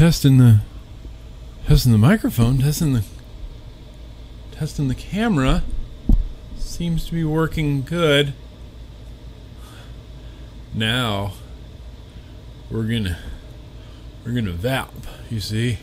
testing the testing the microphone, testing the testing the camera. Seems to be working good. Now we're gonna we're gonna vap, you see.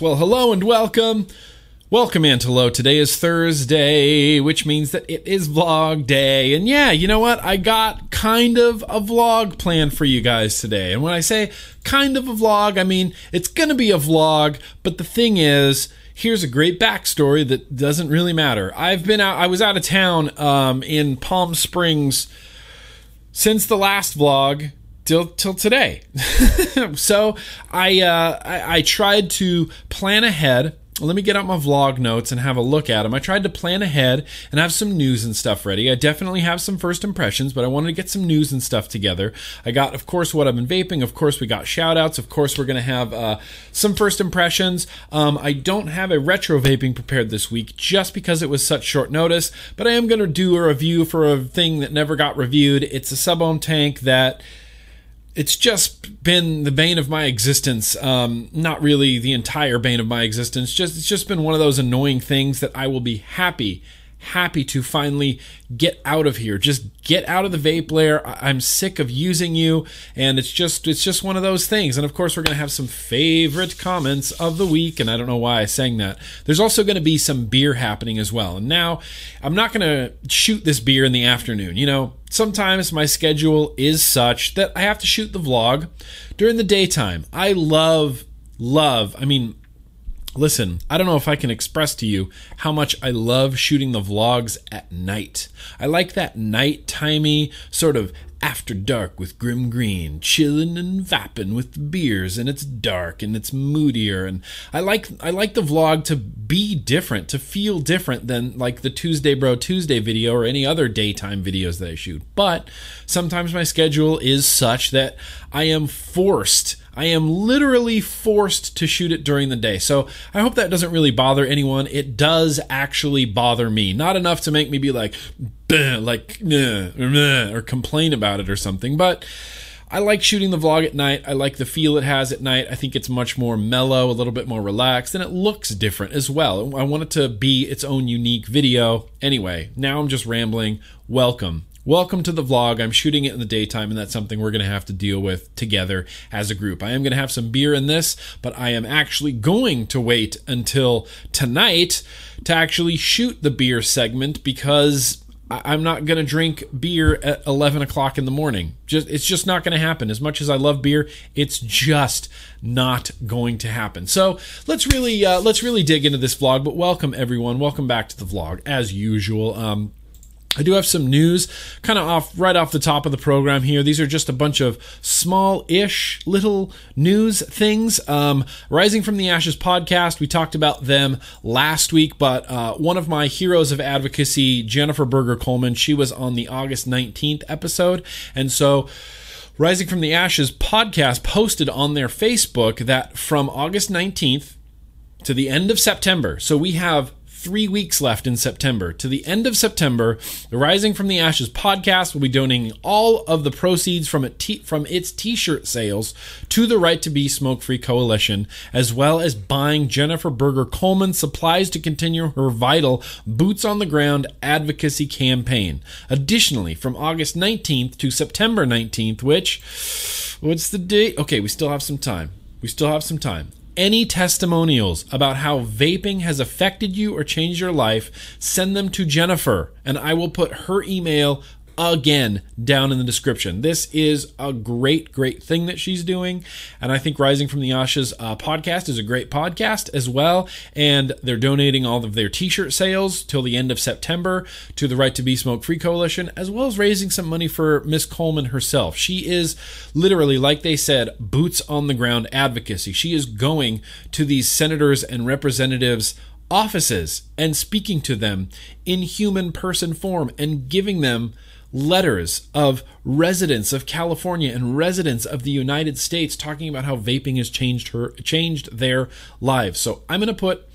Well, hello and welcome. Welcome, Antelo. Today is Thursday, which means that it is vlog day. And yeah, you know what? I got kind of a vlog planned for you guys today. And when I say kind of a vlog, I mean it's going to be a vlog. But the thing is, here's a great backstory that doesn't really matter. I've been out, I was out of town um, in Palm Springs since the last vlog till till today. so I, uh, I I tried to plan ahead. Let me get out my vlog notes and have a look at them. I tried to plan ahead and have some news and stuff ready. I definitely have some first impressions, but I wanted to get some news and stuff together. I got, of course, what I've been vaping. Of course, we got shout outs. Of course, we're going to have uh, some first impressions. Um, I don't have a retro vaping prepared this week just because it was such short notice, but I am going to do a review for a thing that never got reviewed. It's a sub ohm tank that it's just been the bane of my existence. Um, not really the entire bane of my existence. Just it's just been one of those annoying things that I will be happy, happy to finally get out of here. Just get out of the vape layer. I- I'm sick of using you, and it's just it's just one of those things. And of course, we're gonna have some favorite comments of the week, and I don't know why I sang that. There's also gonna be some beer happening as well. And now I'm not gonna shoot this beer in the afternoon. You know, sometimes my schedule is such that I have to shoot the vlog during the daytime. I love love. I mean, Listen, I don't know if I can express to you how much I love shooting the vlogs at night. I like that night-timey sort of after dark with Grimm Green, chillin' and vappin' with the beers, and it's dark and it's moodier. And I like I like the vlog to be different, to feel different than like the Tuesday Bro Tuesday video or any other daytime videos that I shoot. But sometimes my schedule is such that I am forced I am literally forced to shoot it during the day. So I hope that doesn't really bother anyone. It does actually bother me. Not enough to make me be like, like, or complain about it or something, but. I like shooting the vlog at night. I like the feel it has at night. I think it's much more mellow, a little bit more relaxed, and it looks different as well. I want it to be its own unique video. Anyway, now I'm just rambling. Welcome. Welcome to the vlog. I'm shooting it in the daytime, and that's something we're going to have to deal with together as a group. I am going to have some beer in this, but I am actually going to wait until tonight to actually shoot the beer segment because I'm not going to drink beer at 11 o'clock in the morning. Just it's just not going to happen. As much as I love beer, it's just not going to happen. So let's really uh, let's really dig into this vlog. But welcome everyone. Welcome back to the vlog as usual. Um, I do have some news kind of off right off the top of the program here. These are just a bunch of small ish little news things. Um, Rising from the Ashes podcast, we talked about them last week, but uh, one of my heroes of advocacy, Jennifer Berger Coleman, she was on the August 19th episode. And so. Rising from the Ashes podcast posted on their Facebook that from August 19th to the end of September, so we have three weeks left in September. To the end of September, the Rising from the Ashes podcast will be donating all of the proceeds from t- from its t-shirt sales to the Right to Be Smoke Free Coalition, as well as buying Jennifer Berger Coleman supplies to continue her vital boots on the ground advocacy campaign. Additionally, from August 19th to September 19th, which what's the date? Okay, we still have some time. We still have some time any testimonials about how vaping has affected you or changed your life, send them to Jennifer, and I will put her email again down in the description. This is a great, great thing that she's doing. And I think Rising from the Ashes uh, podcast is a great podcast as well. And they're donating all of their t shirt sales till the end of September to the Right to Be Smoke Free Coalition, as well as raising some money for Miss Coleman herself. She is literally, like they said, boots on the ground advocacy. She is going to these senators and representatives offices and speaking to them in human person form and giving them letters of residents of California and residents of the United States talking about how vaping has changed her changed their lives. So I'm going to put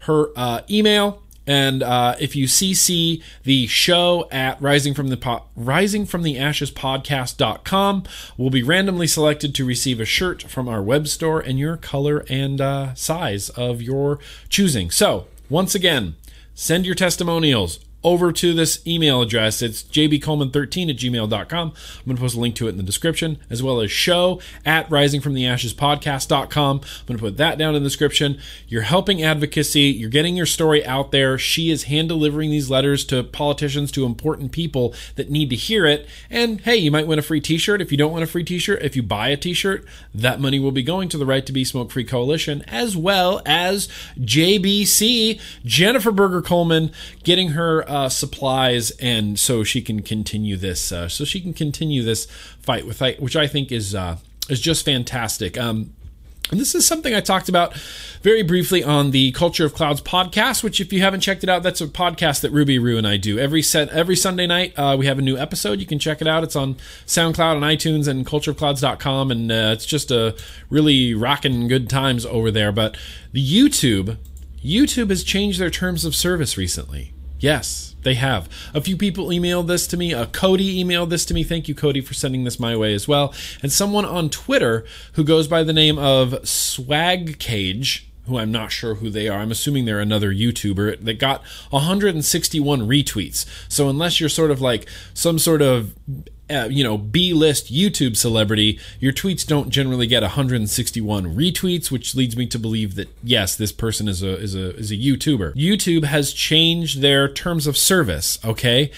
her uh, email and uh, if you CC the show at rising from the po- rising from the ashes podcast.com, will be randomly selected to receive a shirt from our web store in your color and uh, size of your choosing. So once again, send your testimonials over to this email address. It's jbcoleman13 at gmail.com. I'm going to post a link to it in the description, as well as show at risingfromtheashespodcast.com. I'm going to put that down in the description. You're helping advocacy. You're getting your story out there. She is hand delivering these letters to politicians, to important people that need to hear it. And hey, you might win a free t-shirt. If you don't want a free t-shirt, if you buy a t-shirt, that money will be going to the Right to Be Smoke Free Coalition, as well as JBC, Jennifer Berger Coleman, getting her uh, supplies, and so she can continue this. Uh, so she can continue this fight with, which I think is uh, is just fantastic. Um, and this is something I talked about very briefly on the Culture of Clouds podcast, which, if you haven't checked it out, that's a podcast that Ruby Roo and I do every set every Sunday night. Uh, we have a new episode. You can check it out. It's on SoundCloud and iTunes and cultureofclouds.com, and uh, it's just a really rocking good times over there. But the YouTube, YouTube has changed their terms of service recently. Yes, they have. A few people emailed this to me. Uh, Cody emailed this to me. Thank you, Cody, for sending this my way as well. And someone on Twitter who goes by the name of Swag Cage who I'm not sure who they are. I'm assuming they're another YouTuber that got 161 retweets. So unless you're sort of like some sort of uh, you know, B list YouTube celebrity, your tweets don't generally get 161 retweets, which leads me to believe that yes, this person is a is a is a YouTuber. YouTube has changed their terms of service. Okay.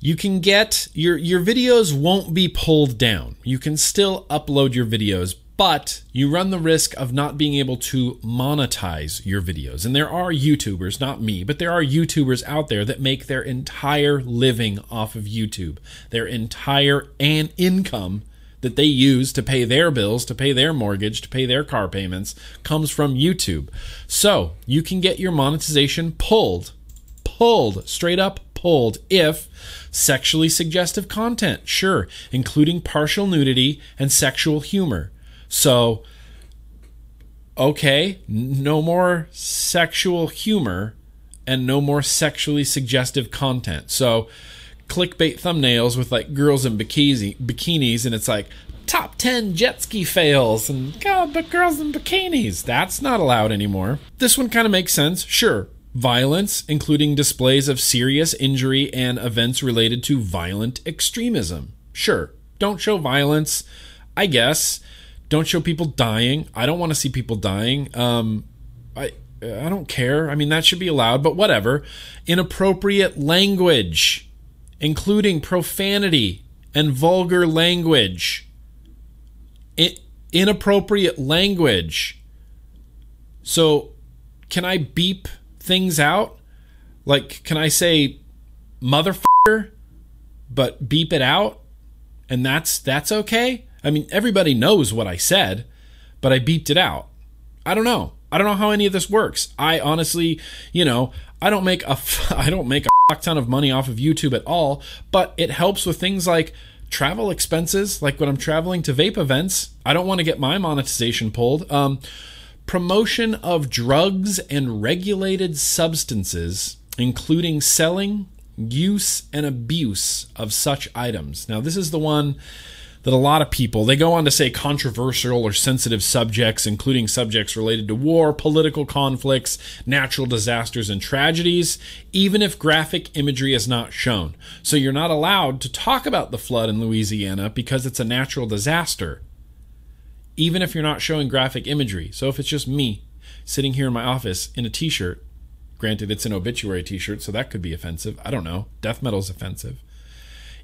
You can get your your videos won't be pulled down. You can still upload your videos, but you run the risk of not being able to monetize your videos. And there are YouTubers, not me, but there are YouTubers out there that make their entire living off of YouTube. Their entire and income that they use to pay their bills, to pay their mortgage, to pay their car payments comes from YouTube. So, you can get your monetization pulled, pulled, straight up pulled if sexually suggestive content, sure, including partial nudity and sexual humor so, okay, no more sexual humor and no more sexually suggestive content. So, clickbait thumbnails with like girls in bikini, bikinis, and it's like top 10 jet ski fails and God, but girls in bikinis. That's not allowed anymore. This one kind of makes sense. Sure. Violence, including displays of serious injury and events related to violent extremism. Sure. Don't show violence, I guess. Don't show people dying. I don't want to see people dying. Um, I I don't care. I mean, that should be allowed, but whatever. Inappropriate language, including profanity and vulgar language. Inappropriate language. So, can I beep things out? Like, can I say motherfucker, but beep it out? And that's that's okay? I mean, everybody knows what I said, but I beeped it out. I don't know. I don't know how any of this works. I honestly, you know, I don't make a I don't make a fuck ton of money off of YouTube at all, but it helps with things like travel expenses, like when I'm traveling to vape events. I don't want to get my monetization pulled. Um, promotion of drugs and regulated substances, including selling, use, and abuse of such items. Now, this is the one that a lot of people they go on to say controversial or sensitive subjects including subjects related to war political conflicts natural disasters and tragedies even if graphic imagery is not shown. So you're not allowed to talk about the flood in louisiana because it's a natural disaster even if you're not showing graphic imagery. So if it's just me sitting here in my office in a t-shirt granted it's an obituary t-shirt so that could be offensive. I don't know. Death metal's offensive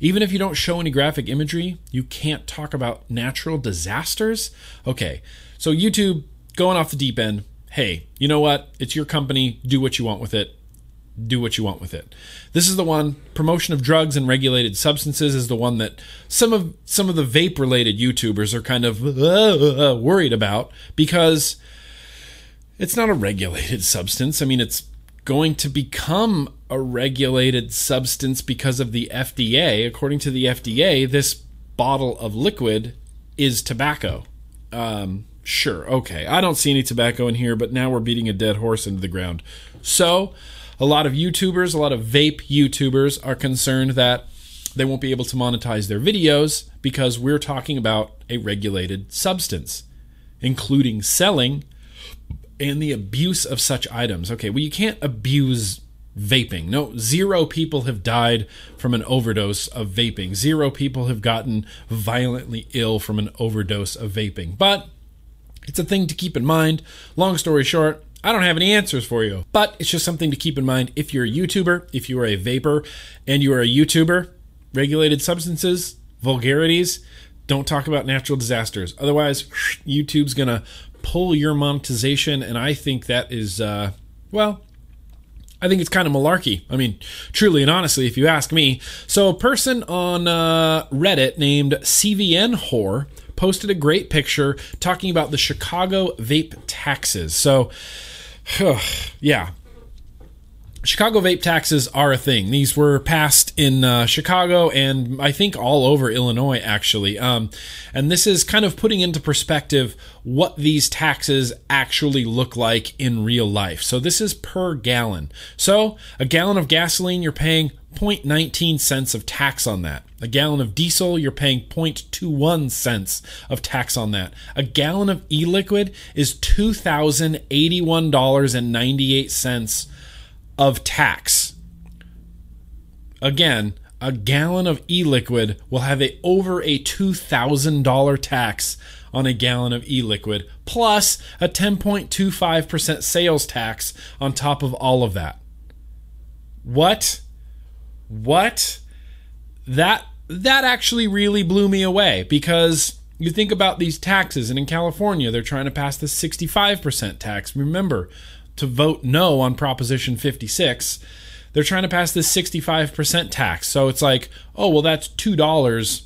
Even if you don't show any graphic imagery, you can't talk about natural disasters? Okay, so YouTube going off the deep end. Hey, you know what? It's your company. Do what you want with it. Do what you want with it. This is the one. Promotion of drugs and regulated substances is the one that some of some of the vape related YouTubers are kind of uh, worried about because it's not a regulated substance. I mean, it's going to become a regulated substance because of the FDA. According to the FDA, this bottle of liquid is tobacco. Um, sure, okay. I don't see any tobacco in here, but now we're beating a dead horse into the ground. So, a lot of YouTubers, a lot of vape YouTubers are concerned that they won't be able to monetize their videos because we're talking about a regulated substance, including selling and the abuse of such items. Okay, well, you can't abuse vaping. No, zero people have died from an overdose of vaping. Zero people have gotten violently ill from an overdose of vaping. But it's a thing to keep in mind. Long story short, I don't have any answers for you, but it's just something to keep in mind if you're a YouTuber, if you are a vapor, and you are a YouTuber, regulated substances, vulgarities, don't talk about natural disasters. Otherwise, YouTube's going to pull your monetization, and I think that is, uh, well, I think it's kind of malarkey. I mean, truly and honestly, if you ask me. So, a person on uh, Reddit named CVN Whore posted a great picture talking about the Chicago vape taxes. So, yeah, Chicago vape taxes are a thing. These were passed in uh, Chicago and I think all over Illinois, actually. Um, and this is kind of putting into perspective what these taxes actually look like in real life. So this is per gallon. So a gallon of gasoline, you're paying 0.19 cents of tax on that. A gallon of diesel, you're paying 0.21 cents of tax on that. A gallon of e liquid is $2,081.98 of tax. Again, a gallon of e-liquid will have a over a $2,000 tax on a gallon of e-liquid plus a 10.25% sales tax on top of all of that. What? What? That that actually really blew me away because you think about these taxes and in California they're trying to pass the 65% tax. Remember, to vote no on Proposition 56, they're trying to pass this 65% tax. So it's like, oh, well, that's $2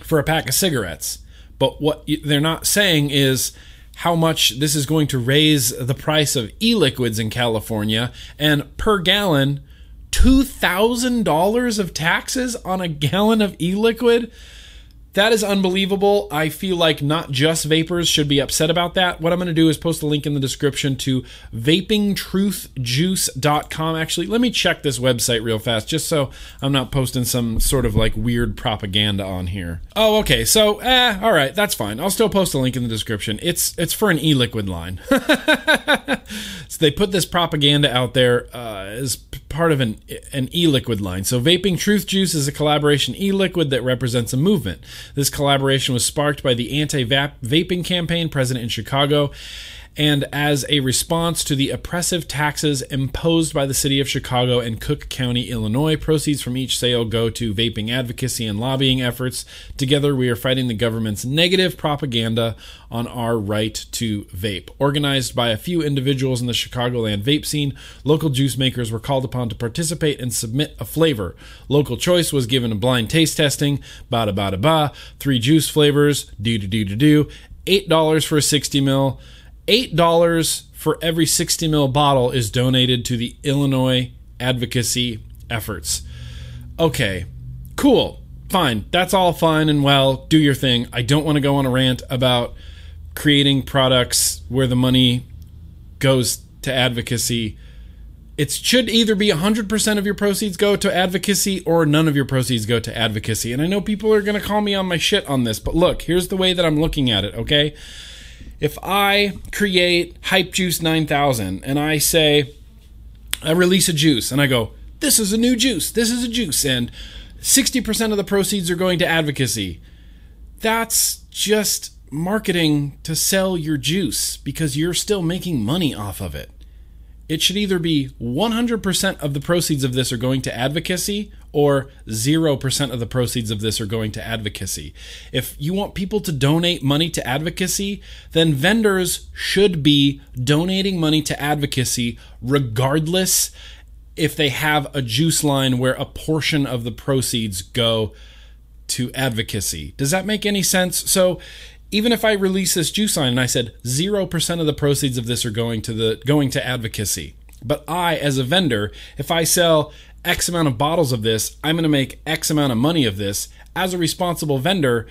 for a pack of cigarettes. But what they're not saying is how much this is going to raise the price of e liquids in California. And per gallon, $2,000 of taxes on a gallon of e liquid that is unbelievable. I feel like not just vapors should be upset about that. What I'm going to do is post a link in the description to vapingtruthjuice.com. Actually, let me check this website real fast just so I'm not posting some sort of like weird propaganda on here. Oh, okay. So, eh, all right, that's fine. I'll still post a link in the description. It's it's for an e-liquid line. so they put this propaganda out there uh, as part of an an e-liquid line. So Vaping Truth Juice is a collaboration e-liquid that represents a movement. This collaboration was sparked by the anti-vaping campaign present in Chicago and as a response to the oppressive taxes imposed by the city of Chicago and Cook County, Illinois. Proceeds from each sale go to vaping advocacy and lobbying efforts. Together, we are fighting the government's negative propaganda on our right to vape. Organized by a few individuals in the Chicagoland vape scene, local juice makers were called upon to participate and submit a flavor. Local choice was given a blind taste testing, bada bada ba, three juice flavors, do do do do do, $8 for a 60 mil. $8 for every 60 ml bottle is donated to the Illinois advocacy efforts. Okay, cool, fine. That's all fine and well. Do your thing. I don't want to go on a rant about creating products where the money goes to advocacy. It should either be 100% of your proceeds go to advocacy or none of your proceeds go to advocacy. And I know people are going to call me on my shit on this, but look, here's the way that I'm looking at it, okay? If I create Hype Juice 9000 and I say, I release a juice and I go, this is a new juice, this is a juice, and 60% of the proceeds are going to advocacy, that's just marketing to sell your juice because you're still making money off of it. It should either be 100% of the proceeds of this are going to advocacy or 0% of the proceeds of this are going to advocacy. If you want people to donate money to advocacy, then vendors should be donating money to advocacy regardless if they have a juice line where a portion of the proceeds go to advocacy. Does that make any sense? So even if I release this juice line and I said 0% of the proceeds of this are going to the going to advocacy. But I as a vendor, if I sell X amount of bottles of this, I'm going to make X amount of money of this. As a responsible vendor,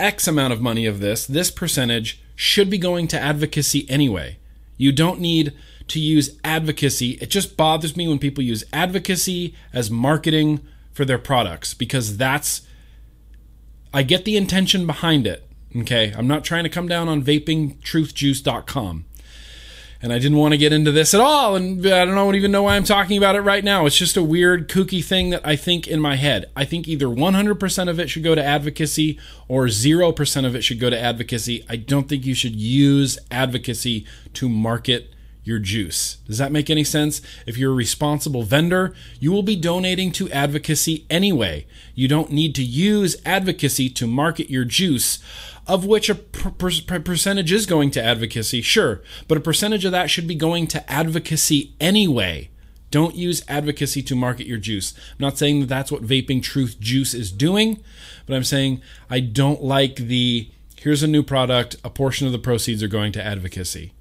X amount of money of this, this percentage should be going to advocacy anyway. You don't need to use advocacy. It just bothers me when people use advocacy as marketing for their products because that's I get the intention behind it. Okay, I'm not trying to come down on vapingtruthjuice.com. And I didn't want to get into this at all, and I don't even know why I'm talking about it right now. It's just a weird, kooky thing that I think in my head. I think either 100% of it should go to advocacy or 0% of it should go to advocacy. I don't think you should use advocacy to market your juice. Does that make any sense? If you're a responsible vendor, you will be donating to advocacy anyway. You don't need to use advocacy to market your juice, of which a per- per- percentage is going to advocacy, sure, but a percentage of that should be going to advocacy anyway. Don't use advocacy to market your juice. I'm not saying that that's what Vaping Truth Juice is doing, but I'm saying I don't like the here's a new product, a portion of the proceeds are going to advocacy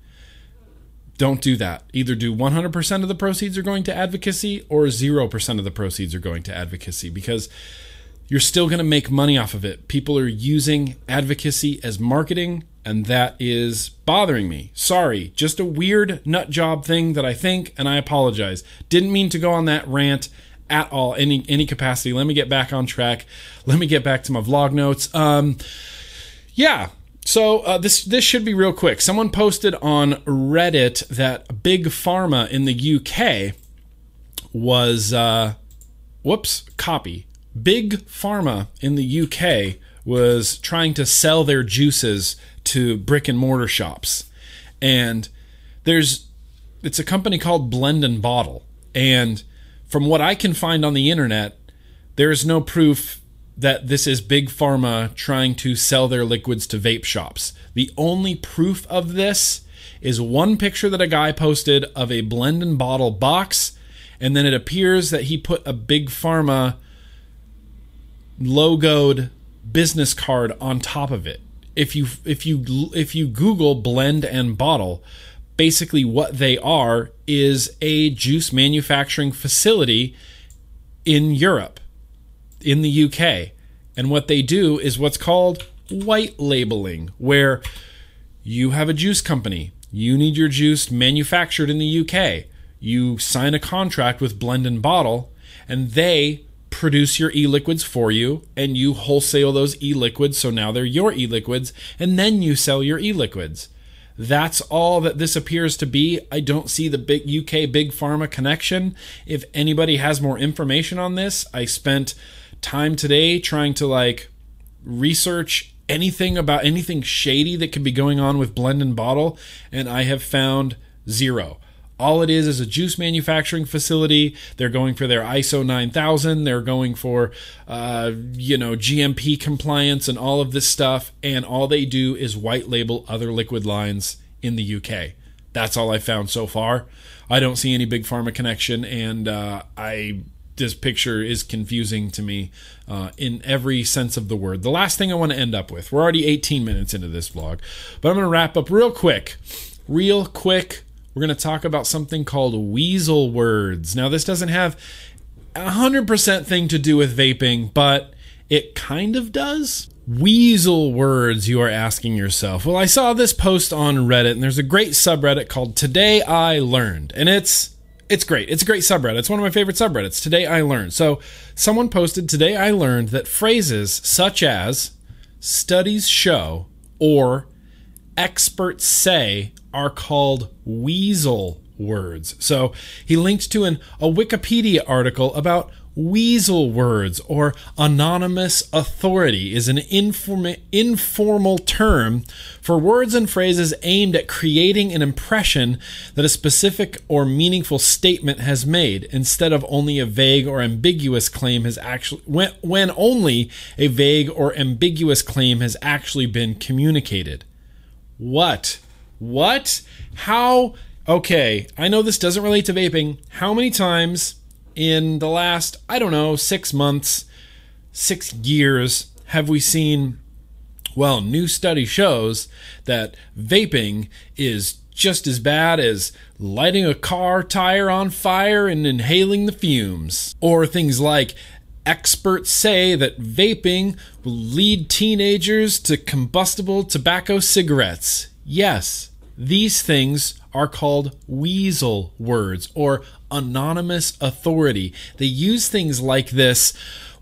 don't do that. Either do 100% of the proceeds are going to advocacy or 0% of the proceeds are going to advocacy because you're still going to make money off of it. People are using advocacy as marketing, and that is bothering me. Sorry, just a weird nut job thing that I think, and I apologize. Didn't mean to go on that rant at all, any any capacity. Let me get back on track. Let me get back to my vlog notes. Um, yeah, so uh, this this should be real quick. Someone posted on Reddit that Big Pharma in the UK was uh, whoops copy. Big Pharma in the UK was trying to sell their juices to brick and mortar shops, and there's it's a company called Blend and Bottle, and from what I can find on the internet, there is no proof that this is big pharma trying to sell their liquids to vape shops. The only proof of this is one picture that a guy posted of a blend and bottle box, and then it appears that he put a big pharma logoed business card on top of it. If you if you if you Google blend and bottle, basically what they are is a juice manufacturing facility in Europe in the UK. And what they do is what's called white labeling, where you have a juice company, you need your juice manufactured in the UK. You sign a contract with Blend and Bottle, and they produce your e-liquids for you and you wholesale those e-liquids so now they're your e-liquids and then you sell your e-liquids that's all that this appears to be. I don't see the big UK big pharma connection. If anybody has more information on this, I spent time today trying to like research anything about anything shady that could be going on with blend and bottle and I have found zero. All it is is a juice manufacturing facility. They're going for their ISO 9000. They're going for, uh, you know, GMP compliance and all of this stuff. And all they do is white label other liquid lines in the UK. That's all I found so far. I don't see any big pharma connection, and uh, I this picture is confusing to me uh, in every sense of the word. The last thing I want to end up with, we're already 18 minutes into this vlog, but I'm going to wrap up real quick. Real quick we're going to talk about something called weasel words. Now, this doesn't have a 100% thing to do with vaping, but it kind of does. Weasel words, you are asking yourself. Well, I saw this post on Reddit, and there's a great subreddit called Today I Learned, and it's it's great. It's a great subreddit. It's one of my favorite subreddits. Today I learned. So, someone posted, Today I learned that phrases such as studies show or experts say are called weasel words. So he linked to an, a Wikipedia article about weasel words or anonymous authority is an inform- informal term for words and phrases aimed at creating an impression that a specific or meaningful statement has made instead of only a vague or ambiguous claim has actually when, when only a vague or ambiguous claim has actually been communicated what? What? How okay i know this doesn't relate to vaping. How many times in the last, I don't know, six months, six years, have we seen, well, new study shows that vaping is just as bad as lighting a car tire on fire and inhaling the fumes. Or things like experts say that vaping will lead teenagers to combustible tobacco cigarettes. Yes, these things are called weasel words or anonymous authority. They use things like this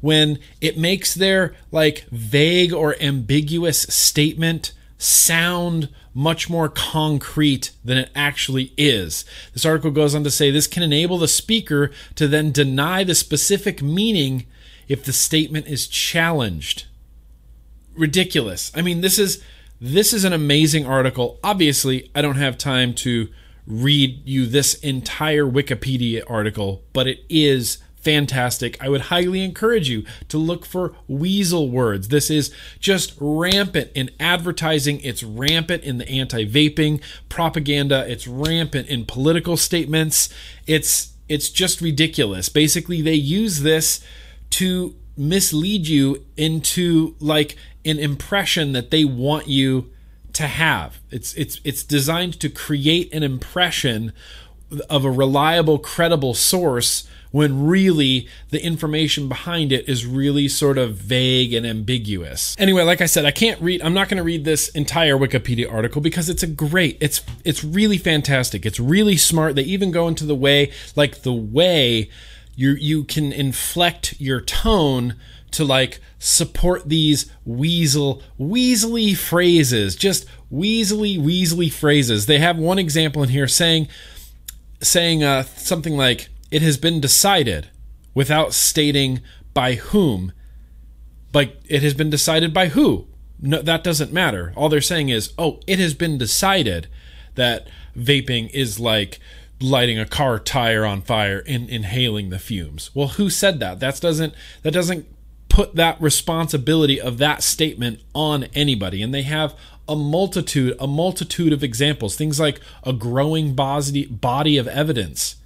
when it makes their like vague or ambiguous statement sound much more concrete than it actually is. This article goes on to say this can enable the speaker to then deny the specific meaning if the statement is challenged. Ridiculous. I mean, this is this is an amazing article. Obviously, I don't have time to read you this entire Wikipedia article, but it is fantastic. I would highly encourage you to look for weasel words. This is just rampant in advertising, it's rampant in the anti vaping propaganda, it's rampant in political statements. It's it's just ridiculous. Basically, they use this to mislead you into like an impression that they want you to have. It's it's it's designed to create an impression of a reliable, credible source when really the information behind it is really sort of vague and ambiguous. Anyway, like I said, I can't read I'm not going to read this entire Wikipedia article because it's a great it's it's really fantastic. It's really smart. They even go into the way like the way you you can inflect your tone to like support these weasel weaselly phrases just weaselly weaselly phrases. They have one example in here saying saying uh, something like it has been decided without stating by whom. Like it has been decided by who? No that doesn't matter. All they're saying is oh it has been decided that vaping is like lighting a car tire on fire and inhaling the fumes. Well, who said that? That doesn't that doesn't put that responsibility of that statement on anybody. And they have a multitude a multitude of examples, things like a growing body of evidence.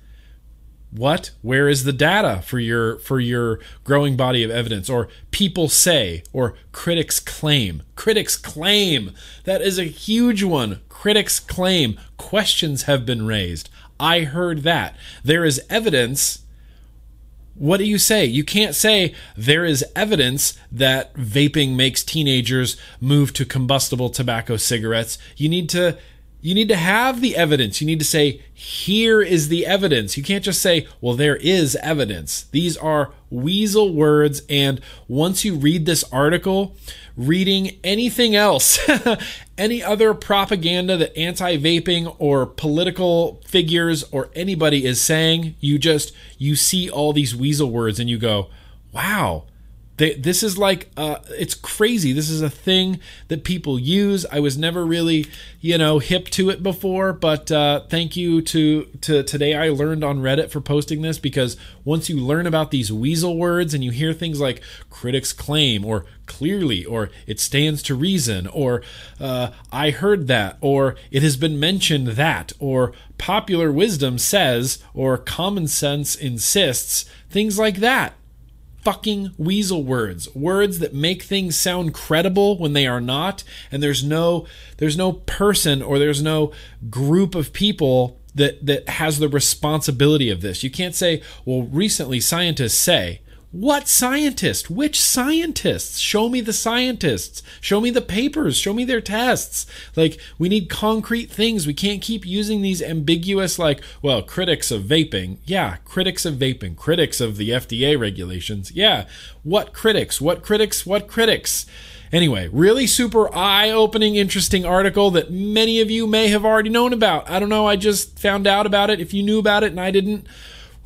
What? Where is the data for your for your growing body of evidence or people say or critics claim? Critics claim. That is a huge one. Critics claim questions have been raised. I heard that. There is evidence. What do you say? You can't say there is evidence that vaping makes teenagers move to combustible tobacco cigarettes. You need to you need to have the evidence. You need to say, here is the evidence. You can't just say, well, there is evidence. These are weasel words. And once you read this article, reading anything else, any other propaganda that anti vaping or political figures or anybody is saying, you just, you see all these weasel words and you go, wow they, this is like uh, it's crazy. This is a thing that people use. I was never really, you know, hip to it before, but uh, thank you to to today. I learned on Reddit for posting this because once you learn about these weasel words and you hear things like critics claim or clearly or it stands to reason or uh, I heard that or it has been mentioned that or popular wisdom says or common sense insists things like that fucking weasel words. Words that make things sound credible when they are not and there's no there's no person or there's no group of people that that has the responsibility of this. You can't say well recently scientists say what scientist? Which scientists? Show me the scientists. Show me the papers. Show me their tests. Like, we need concrete things. We can't keep using these ambiguous, like, well, critics of vaping. Yeah, critics of vaping. Critics of the FDA regulations. Yeah. What critics? What critics? What critics? Anyway, really super eye opening, interesting article that many of you may have already known about. I don't know. I just found out about it. If you knew about it and I didn't,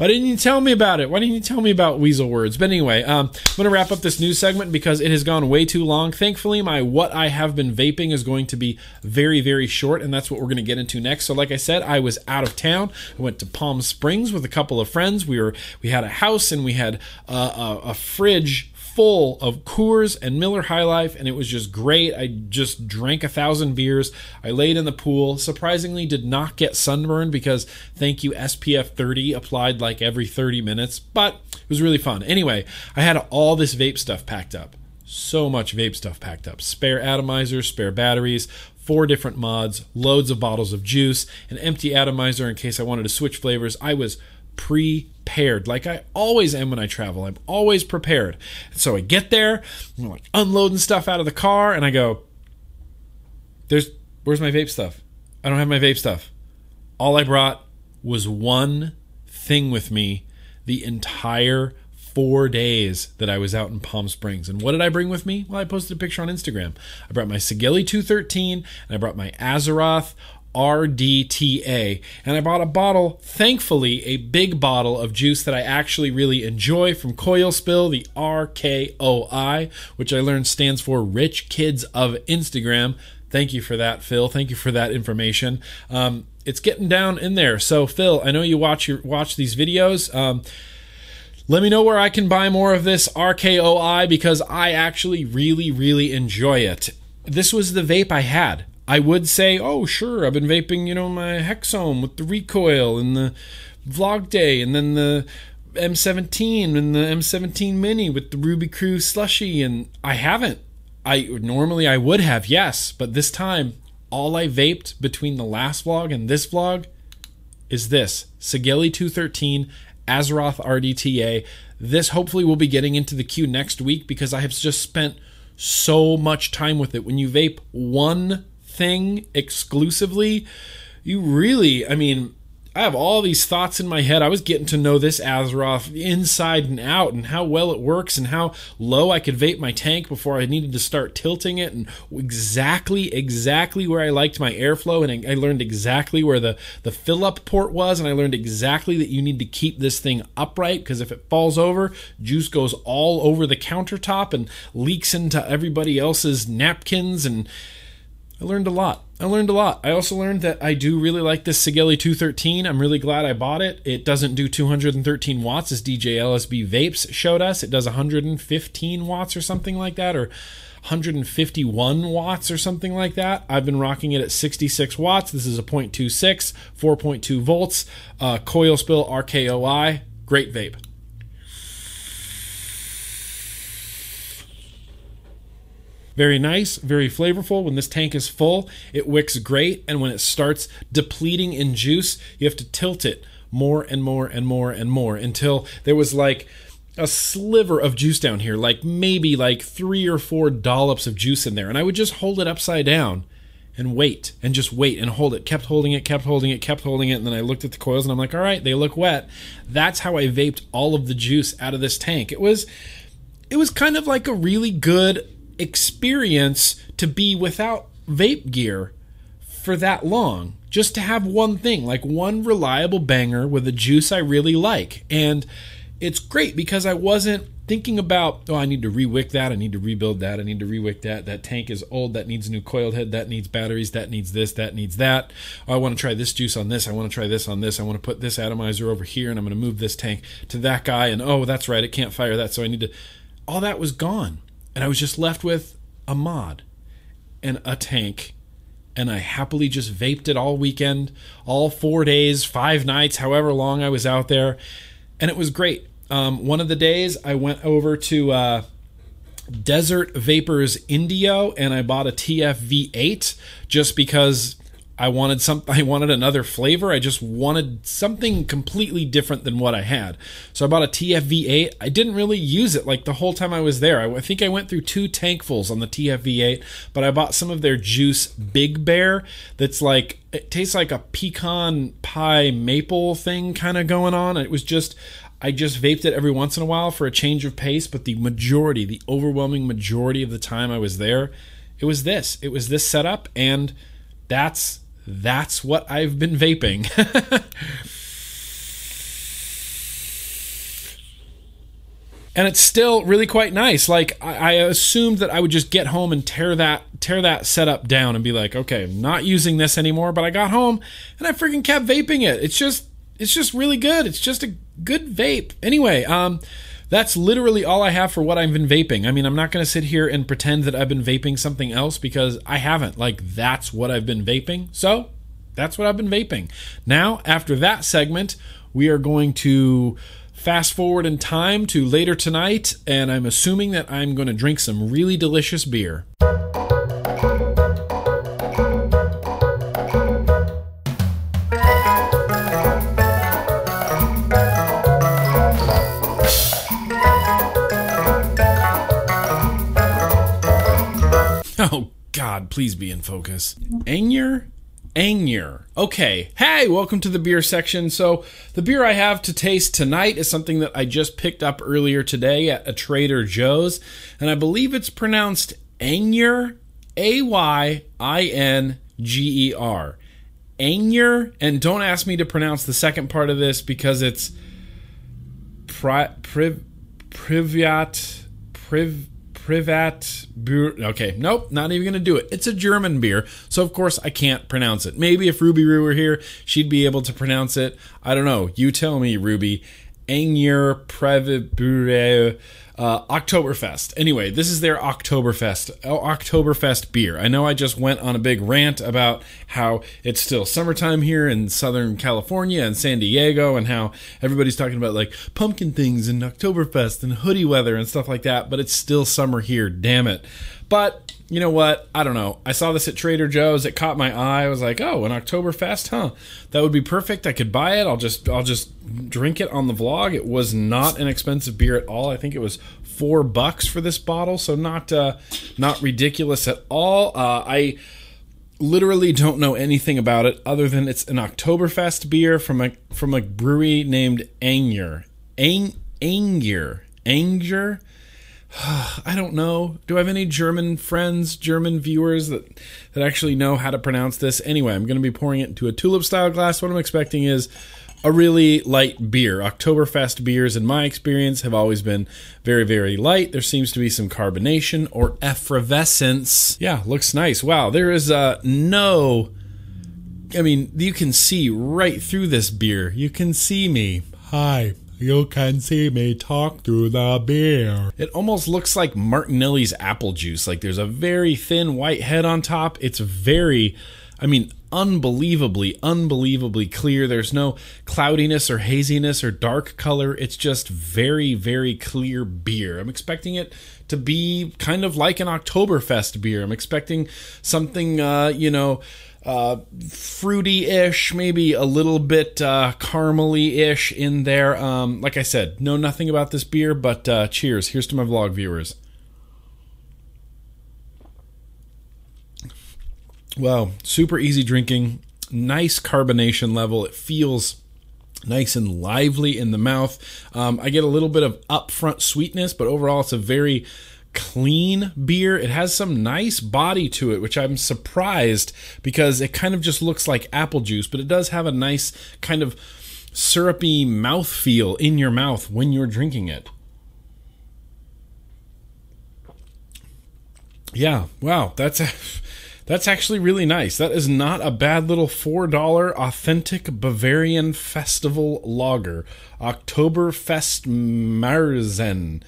Why didn't you tell me about it? Why didn't you tell me about weasel words? But anyway, um, I'm going to wrap up this news segment because it has gone way too long. Thankfully, my what I have been vaping is going to be very, very short, and that's what we're going to get into next. So, like I said, I was out of town. I went to Palm Springs with a couple of friends. We were we had a house and we had uh, a, a fridge full of Coors and Miller High Life, and it was just great. I just drank a thousand beers. I laid in the pool. Surprisingly, did not get sunburned because thank you SPF 30 applied like every 30 minutes, but it was really fun. Anyway, I had all this vape stuff packed up. So much vape stuff packed up. Spare atomizers, spare batteries, four different mods, loads of bottles of juice, an empty atomizer in case I wanted to switch flavors. I was prepared, like I always am when I travel. I'm always prepared. So I get there, I'm like unloading stuff out of the car, and I go, "There's where's my vape stuff? I don't have my vape stuff." All I brought was one thing with me the entire four days that I was out in Palm Springs. And what did I bring with me? Well, I posted a picture on Instagram. I brought my Sigelei 213 and I brought my Azeroth RDTA. And I bought a bottle, thankfully, a big bottle of juice that I actually really enjoy from Coil Spill, the RKOI, which I learned stands for Rich Kids of Instagram. Thank you for that, Phil. Thank you for that information. Um, it's getting down in there. So, Phil, I know you watch your watch these videos. Um, let me know where I can buy more of this RKOI because I actually really, really enjoy it. This was the vape I had. I would say, oh, sure, I've been vaping, you know, my Hexohm with the recoil and the Vlog Day and then the M17 and the M17 Mini with the Ruby Crew slushy. And I haven't. I normally I would have, yes, but this time all I vaped between the last vlog and this vlog is this Sigelei 213 Azeroth RDTA. This hopefully will be getting into the queue next week because I have just spent so much time with it. When you vape one thing exclusively, you really, I mean, I have all these thoughts in my head. I was getting to know this Azeroth inside and out and how well it works and how low I could vape my tank before I needed to start tilting it and exactly, exactly where I liked my airflow. And I learned exactly where the, the fill up port was. And I learned exactly that you need to keep this thing upright because if it falls over, juice goes all over the countertop and leaks into everybody else's napkins and I learned a lot. I learned a lot. I also learned that I do really like this Sigelei 213. I'm really glad I bought it. It doesn't do 213 watts as DJ LSB Vapes showed us. It does 115 watts or something like that, or 151 watts or something like that. I've been rocking it at 66 watts. This is a 0.26, 4.2 volts, uh, coil spill RKOI. Great vape. Very nice, very flavorful. When this tank is full, it wicks great. And when it starts depleting in juice, you have to tilt it more and more and more and more until there was like a sliver of juice down here, like maybe like three or four dollops of juice in there. And I would just hold it upside down and wait and just wait and hold it. Kept holding it, kept holding it, kept holding it. And then I looked at the coils and I'm like, all right, they look wet. That's how I vaped all of the juice out of this tank. It was it was kind of like a really good experience to be without vape gear for that long. Just to have one thing, like one reliable banger with a juice I really like. And it's great because I wasn't thinking about, oh, I need to rewick that, I need to rebuild that, I need to rewick that. That tank is old, that needs a new coiled head, that needs batteries, that needs this, that needs that. Oh, I want to try this juice on this, I want to try this on this, I want to put this atomizer over here, and I'm going to move this tank to that guy, and oh, that's right, it can't fire that, so I need to. All that was gone and I was just left with a mod and a tank. And I happily just vaped it all weekend, all four days, five nights, however long I was out there. And it was great. Um, one of the days I went over to uh, Desert Vapors Indio and I bought a TFV8 just because I wanted some I wanted another flavor. I just wanted something completely different than what I had. So I bought a TFV8. I didn't really use it like the whole time I was there. I, I think I went through two tankfuls on the TFV8, but I bought some of their juice Big Bear that's like it tastes like a pecan pie maple thing kind of going on. It was just I just vaped it every once in a while for a change of pace, but the majority, the overwhelming majority of the time I was there, it was this. It was this setup and that's that's what I've been vaping. and it's still really quite nice. Like I, assumed that I would just get home and tear that tear that setup down and be like, okay, I'm not using this anymore. But I got home and I freaking kept vaping it. It's just it's just really good. It's just a good vape. Anyway, um, that's literally all I have for what I've been vaping. I mean, I'm not going to sit here and pretend that I've been vaping something else because I haven't. Like that's what I've been vaping. So that's what I've been vaping. Now, after that segment, we are going to fast forward in time to later tonight, and I'm assuming that I'm going to drink some really delicious beer. God, please be in focus. Angyer Angyer. Okay. Hey, welcome to the beer section. So, the beer I have to taste tonight is something that I just picked up earlier today at a Trader Joe's, and I believe it's pronounced Angyer, A Y I N G E R. Angyer, and don't ask me to pronounce the second part of this because it's pri- priv privat priv Privat Beer. Okay, nope, not even going to do it. It's a German beer, so of course I can't pronounce it. Maybe if Ruby Roo were here, she'd be able to pronounce it. I don't know. You tell me, Ruby. Angyer Privat Beer uh, Oktoberfest. Anyway, this is their Oktoberfest oh, Oktoberfest beer. I know I just went on a big rant about how it's still summertime here in Southern California and San Diego, and how everybody's talking about like pumpkin things and Oktoberfest and hoodie weather and stuff like that. But it's still summer here. Damn it. But you know what? I don't know. I saw this at Trader Joe's. It caught my eye. I was like, "Oh, an Oktoberfest, huh? That would be perfect. I could buy it. I'll just I'll just drink it on the vlog." It was not an expensive beer at all. I think it was four bucks for this bottle, so not uh, not ridiculous at all. Uh, I literally don't know anything about it other than it's an Oktoberfest beer from a from a brewery named Angyer. Ang Angyer. Angyer. I don't know. Do I have any German friends, German viewers that that actually know how to pronounce this? Anyway, I'm going to be pouring it into a tulip style glass. What I'm expecting is a really light beer. Oktoberfest beers, in my experience, have always been very, very light. There seems to be some carbonation or effervescence. Yeah, looks nice. Wow, there is uh, no. I mean, you can see right through this beer. You can see me. Hi, you can see me talk through the beer. It almost looks like Martinelli's apple juice. Like there's a very thin white head on top. It's very, I mean, unbelievably, unbelievably clear. There's no cloudiness or haziness or dark color. It's just very, very clear beer. I'm expecting it to be kind of like an Oktoberfest beer. I'm expecting something, uh, you know, uh, fruity-ish, maybe a little bit uh, caramely-ish in there. Um, like I said, know nothing about this beer, but uh, cheers. Here's to my vlog viewers. Wow, super easy drinking, nice carbonation level. It feels nice and lively in the mouth. Um, I get a little bit of upfront sweetness, but overall, it's a very clean beer. It has some nice body to it, which I'm surprised because it kind of just looks like apple juice, but it does have a nice kind of syrupy mouth feel in your mouth when you're drinking it. Yeah, wow, that's a, that's actually really nice. That is not a bad little $4 authentic Bavarian festival lager. Oktoberfest Marzen.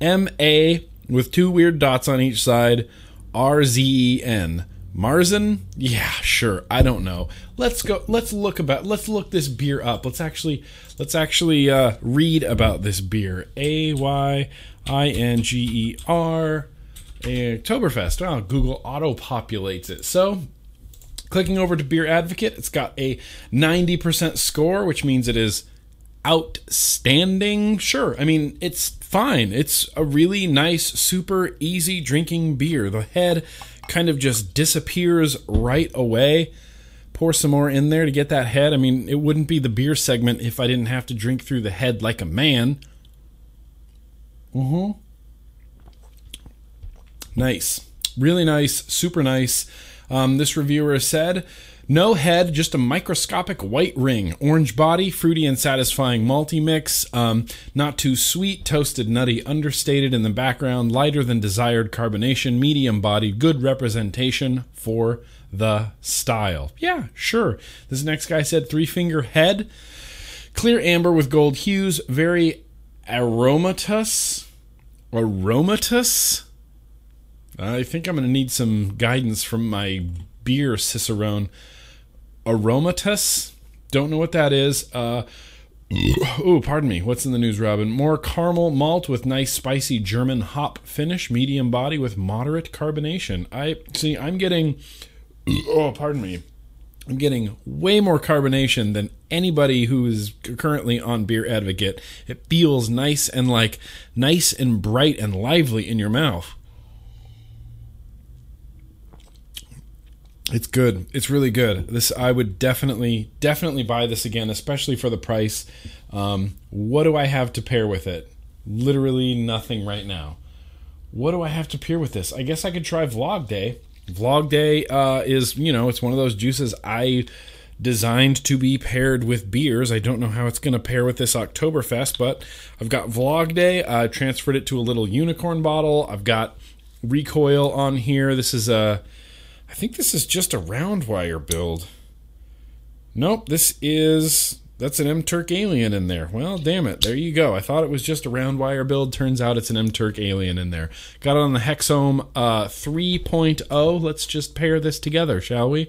M A with two weird dots on each side. R Z E N. Marzen? Yeah, sure. I don't know. Let's go. Let's look about. Let's look this beer up. Let's actually. Let's actually uh, read about this beer. A Y I N G E R. Oktoberfest. Wow, Google auto populates it. So, clicking over to Beer Advocate, it's got a 90% score, which means it is outstanding. Sure. I mean, it's fine. It's a really nice, super easy drinking beer. The head kind of just disappears right away. Pour some more in there to get that head. I mean, it wouldn't be the beer segment if I didn't have to drink through the head like a man. Mm hmm. Nice. Really nice. Super nice. Um, this reviewer said No head, just a microscopic white ring. Orange body, fruity and satisfying malty mix. Um, not too sweet, toasted, nutty, understated in the background, lighter than desired carbonation, medium body, good representation for the style. Yeah, sure. This next guy said three finger head, clear amber with gold hues, very aromatous. Aromatous? I think I'm going to need some guidance from my beer cicerone aromatous. Don't know what that is. Uh, oh, pardon me. What's in the news, Robin? More caramel malt with nice spicy German hop finish, medium body with moderate carbonation. I see. I'm getting. Oh, pardon me. I'm getting way more carbonation than anybody who is currently on Beer Advocate. It feels nice and like nice and bright and lively in your mouth. It's good. It's really good. This I would definitely definitely buy this again, especially for the price. Um, what do I have to pair with it? Literally nothing right now. What do I have to pair with this? I guess I could try Vlog Day. Vlog Day uh, is you know it's one of those juices I designed to be paired with beers. I don't know how it's going to pair with this Oktoberfest, but I've got Vlog Day. I transferred it to a little unicorn bottle. I've got recoil on here. This is a I think this is just a round wire build. Nope, this is that's an M Turk alien in there. Well, damn it. There you go. I thought it was just a round wire build. Turns out it's an M Turk alien in there. Got it on the Hexohm uh, 3.0. Let's just pair this together, shall we?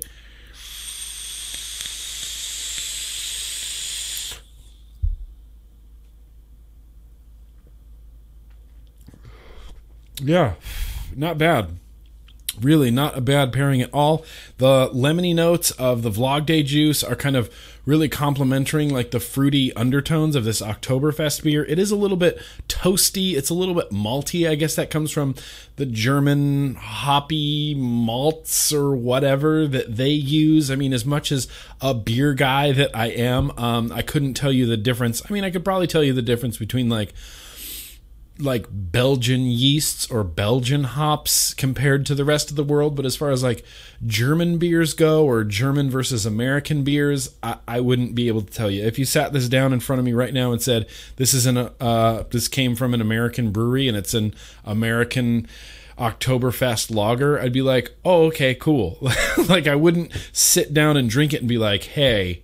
Yeah, not bad really not a bad pairing at all. The lemony notes of the Vlog Day juice are kind of really complementing like the fruity undertones of this Oktoberfest beer. It is a little bit toasty, it's a little bit malty. I guess that comes from the German hoppy malts or whatever that they use. I mean, as much as a beer guy that I am, um, I couldn't tell you the difference. I mean, I could probably tell you the difference between like like Belgian yeasts or Belgian hops compared to the rest of the world, but as far as like German beers go or German versus American beers, I, I wouldn't be able to tell you. If you sat this down in front of me right now and said this is an uh, this came from an American brewery and it's an American Oktoberfest lager, I'd be like, oh okay, cool. like I wouldn't sit down and drink it and be like, hey,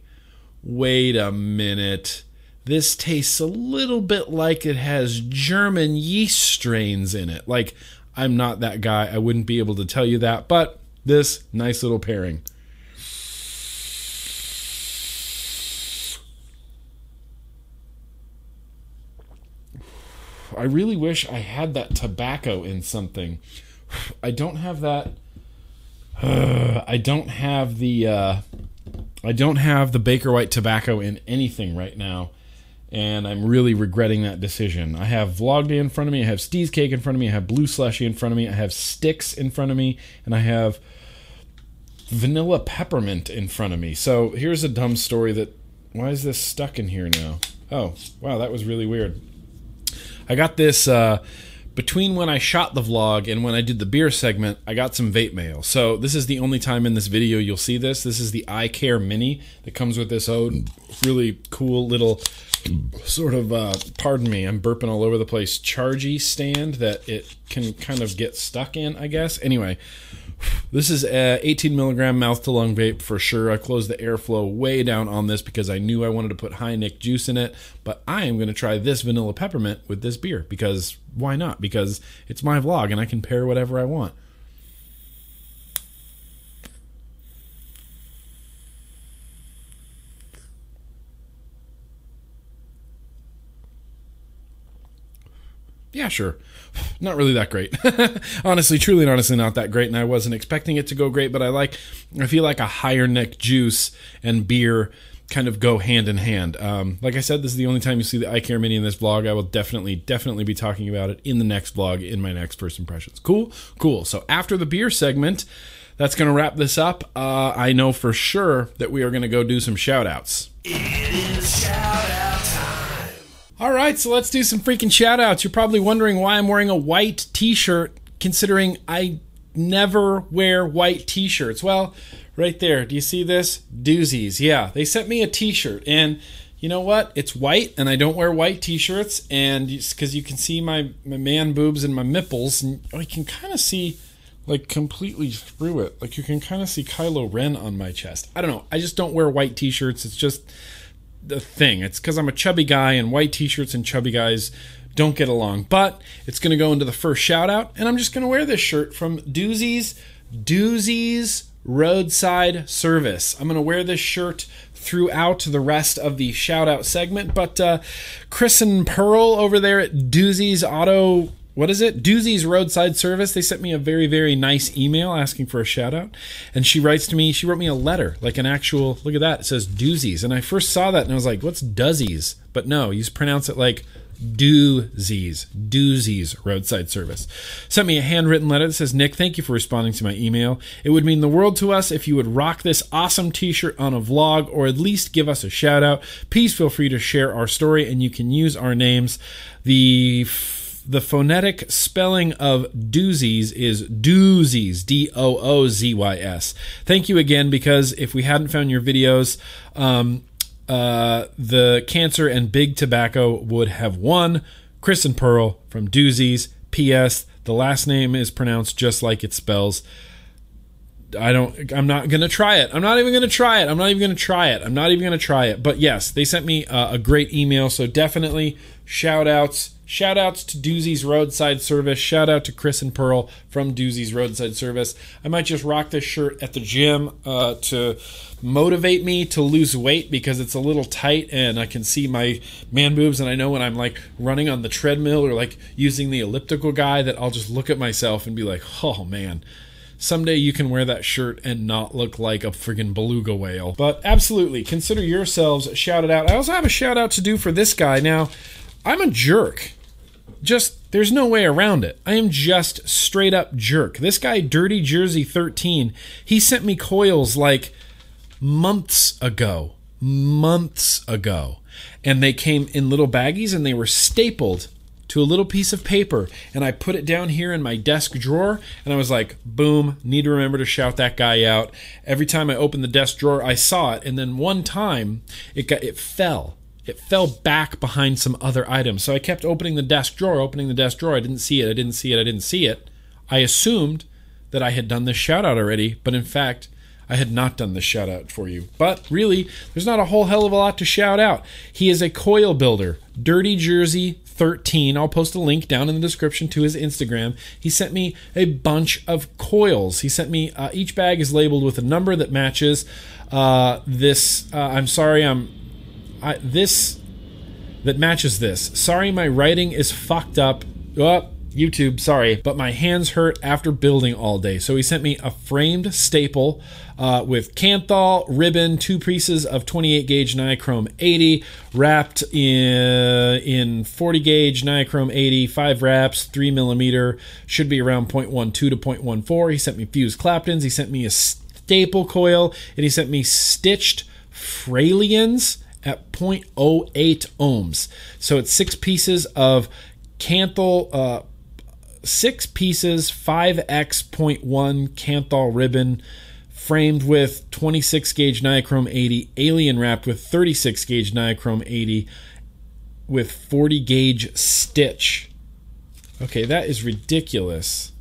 wait a minute this tastes a little bit like it has German yeast strains in it. Like, I'm not that guy. I wouldn't be able to tell you that, but this nice little pairing. I really wish I had that tobacco in something. I don't have that. Uh, I don't have the. Uh, I don't have the Baker White tobacco in anything right now and I'm really regretting that decision. I have Vlog Day in front of me, I have Steve's Cake in front of me, I have Blue Slushy in front of me, I have Sticks in front of me, and I have Vanilla Peppermint in front of me. So here's a dumb story that. Why is this stuck in here now? Oh, wow, that was really weird. I got this. Uh, between when I shot the vlog and when I did the beer segment, I got some vape mail. So this is the only time in this video you'll see this. This is the iCare Mini that comes with this oh, really cool little sort of uh, pardon me i'm burping all over the place chargy stand that it can kind of get stuck in i guess anyway this is a 18 milligram mouth to lung vape for sure. I closed the airflow way down on this because i knew i wanted to put high nic juice in it but i am going to try this vanilla peppermint with this beer because why not? Because it's my vlog and i can pair whatever i want yeah, sure. Not really that great. honestly, truly and honestly, not that great. And I wasn't expecting it to go great, but I like, I feel like a higher nic juice and beer kind of go hand in hand. Um, like I said, this is the only time you see the iCare Mini in this vlog. I will definitely, definitely be talking about it in the next vlog in my next first impressions. Cool, cool. So after the beer segment, that's going to wrap this up. Uh, I know for sure that we are going to go do some shout outs. All right, so let's do some freaking shout outs. You're probably wondering why I'm wearing a white t shirt, considering I never wear white t-shirts. Well, right there, do you see this? Doozies. Yeah, they sent me a t-shirt and you know what? It's white, and I don't wear white T-shirts, and because you can see my, my man boobs and my nipples, and I can kind of see like completely through it. Like you can kind of see Kylo Ren on my chest. I don't know. I just don't wear white T-shirts. It's just the thing. It's because I'm a chubby guy, and white T-shirts and chubby guys don't get along. But it's going to go into the first shout out, and I'm just going to wear this shirt from Doozies. Doozies roadside service. I'm going to wear this shirt throughout the rest of the shout out segment. But uh, Chris and Pearl over there at Doozy's Auto. What is it? Doozy's Roadside Service. They sent me a very, very nice email asking for a shout out. And she writes to me, she wrote me a letter, like an actual, look at that. It says Doozy's. And I first saw that and I was like, what's Duzzies? But no, you pronounce it like Doozies, Doozies roadside service. Sent me a handwritten letter that says, Nick, thank you for responding to my email. It would mean the world to us if you would rock this awesome t shirt on a vlog or at least give us a shout out. Please feel free to share our story and you can use our names. The the phonetic spelling of doozies is doozies, D O O Z Y S. Thank you again because if we hadn't found your videos, um, uh, the cancer and big tobacco would have won. Chris and Pearl from Doozies. P.S. The last name is pronounced just like it spells. I don't. I'm not gonna try it. I'm not even gonna try it. I'm not even gonna try it. I'm not even gonna try it. But yes, they sent me uh, a great email. So definitely shout outs Shout outs to Doozy's Roadside Service. Shout out to Chris and Pearl from Doozy's Roadside Service. I might just rock this shirt at the gym uh, to motivate me to lose weight because it's a little tight and I can see my man boobs. And I know when I'm like running on the treadmill or like using the elliptical guy that I'll just look at myself and be like, oh man someday you can wear that shirt and not look like a friggin' beluga whale. But absolutely, consider yourselves shouted out. I also have a shout out to do for this guy. Now, I'm a jerk just there's no way around it. I am just straight up jerk. This guy, Dirty Jersey 13, he sent me coils like months ago. Months ago. And they came in little baggies and they were stapled to a little piece of paper. And I put it down here in my desk drawer. And I was like, boom, need to remember to shout that guy out. Every time I opened the desk drawer, I saw it. And then one time it got it fell it fell back behind some other items. So I kept opening the desk drawer, opening the desk drawer. I didn't see it. I didn't see it. I didn't see it. I assumed that I had done this shout out already, but in fact, I had not done this shout out for you. But really, there's not a whole hell of a lot to shout out. He is a coil builder, Dirty Jersey 13. I'll post a link down in the description to his Instagram. He sent me a bunch of coils. He sent me uh, each bag is labeled with a number that matches. Uh, this, uh, I'm sorry, I'm I, this that matches this. Sorry, my writing is fucked up. Oh, YouTube, sorry, but my hands hurt after building all day. So he sent me a framed staple uh, with Kanthal ribbon, two pieces of 28 gauge Nichrome 80, wrapped in in 40 gauge Nichrome 80, five wraps, three millimeter, should be around 0.12 to 0.14. He sent me fused Claptons. He sent me a staple coil, and he sent me stitched Fraliens at 0.08 ohms. So it's six pieces of Kanthal, uh, six pieces 5x.1 Kanthal ribbon framed with 26 gauge Nichrome 80, alien wrapped with 36 gauge Nichrome 80 with 40 gauge stitch. Okay, that is ridiculous.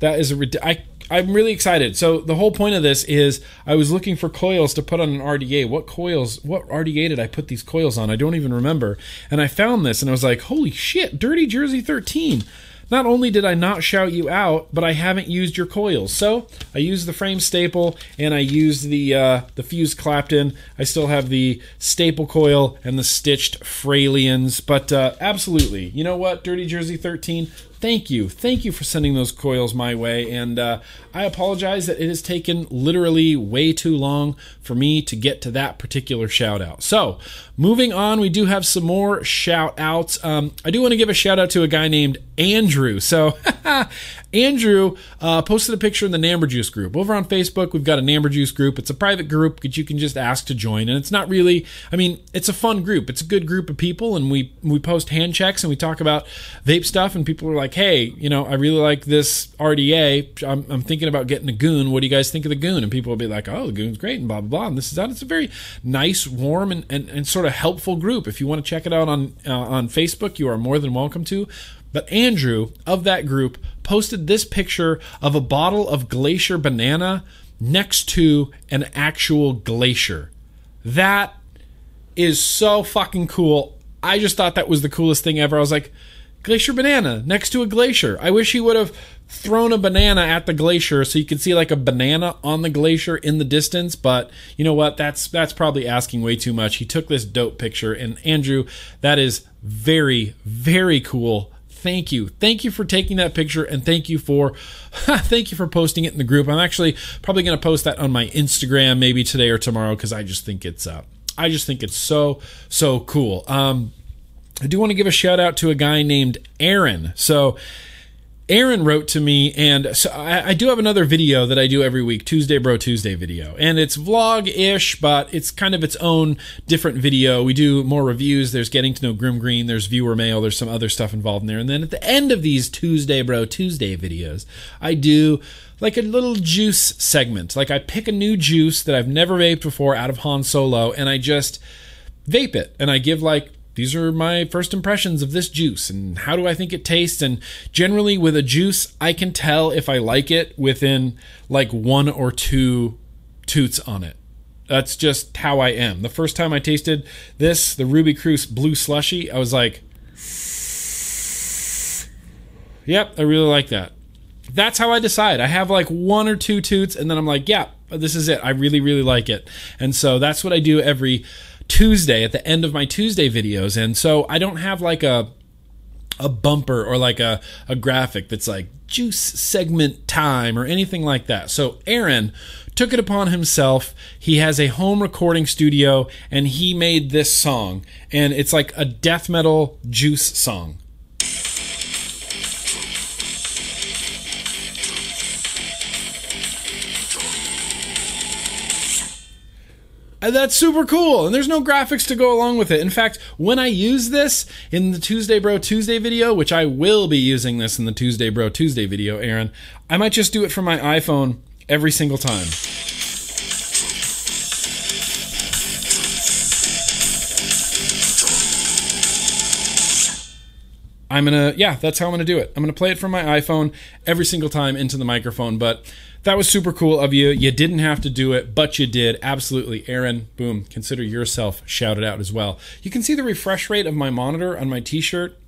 That is a I I'm really excited. So the whole point of this is I was looking for coils to put on an RDA. What coils? What RDA did I put these coils on? I don't even remember. And I found this and I was like, "Holy shit, Dirty Jersey 13." Not only did I not shout you out, but I haven't used your coils. So I used the frame staple and I used the uh, the fused Clapton. I still have the staple coil and the stitched Fraliens. But uh, absolutely, you know what, Dirty Jersey 13, thank you. Thank you for sending those coils my way. And uh, I apologize that it has taken literally way too long for me to get to that particular shout out. So, moving on, we do have some more shout outs. Um, I do want to give a shout out to a guy named Andrew. So, Andrew uh, posted a picture in the Namber Juice group. Over on Facebook, we've got a Namber Juice group. It's a private group that you can just ask to join. And it's not really, I mean, it's a fun group. It's a good group of people. And we, we post hand checks and we talk about vape stuff. And people are like, hey, you know, I really like this RDA. I'm, I'm thinking about getting a goon. What do you guys think of the goon? And people will be like, oh, the goon's great and blah, blah, blah. And this is that. It's a very nice, warm, and, and, and sort of helpful group. If you want to check it out on, uh, on Facebook, you are more than welcome to. But Andrew of that group posted this picture of a bottle of Glacier banana next to an actual glacier. That is so fucking cool. I just thought that was the coolest thing ever. I was like, Glacier banana next to a glacier. I wish he would have thrown a banana at the glacier so you could see like a banana on the glacier in the distance but you know what that's that's probably asking way too much he took this dope picture and andrew that is very very cool thank you. Thank you for taking that picture and thank you for thank you for posting it in the group. I'm actually probably going to post that on my Instagram maybe today or tomorrow cuz I just think it's uh I just think it's so so cool. Um I do want to give a shout out to a guy named Aaron. So Aaron wrote to me, and so I, I, do have another video that I do every week, Tuesday Bro Tuesday video, and it's vlog ish, but it's kind of its own different video. We do more reviews. There's getting to know Grimm Green. There's viewer mail. There's some other stuff involved in there, and then at the end of these Tuesday Bro Tuesday videos, I do like a little juice segment. Like I pick a new juice that I've never vaped before out of Han Solo, and I just vape it, and I give like these are my first impressions of this juice and how do I think it tastes. And generally, with a juice, I can tell if I like it within like one or two toots on it. That's just how I am. The first time I tasted this, the Ruby Cruise Blue Slushy, I was like, yep, I really like that. That's how I decide. I have like one or two toots, and then I'm like, yeah, this is it. I really, really like it. And so that's what I do every Tuesday at the end of my Tuesday videos. And so I don't have like a a bumper or like a, a graphic that's like juice segment time or anything like that. So Aaron took it upon himself. He has a home recording studio and he made this song. And it's like a death metal juice song. That's super cool. And there's no graphics to go along with it. In fact, when I use this in the Tuesday Bro Tuesday video, which I will be using this in the Tuesday Bro Tuesday video, Aaron, I might just do it from my iPhone every single time. I'm gonna, yeah, that's how I'm gonna do it. I'm gonna play it from my iPhone every single time into the microphone. But that was super cool of you. You didn't have to do it, but you did. Absolutely. Aaron, boom, consider yourself shouted out as well. You can see the refresh rate of my monitor on my t shirt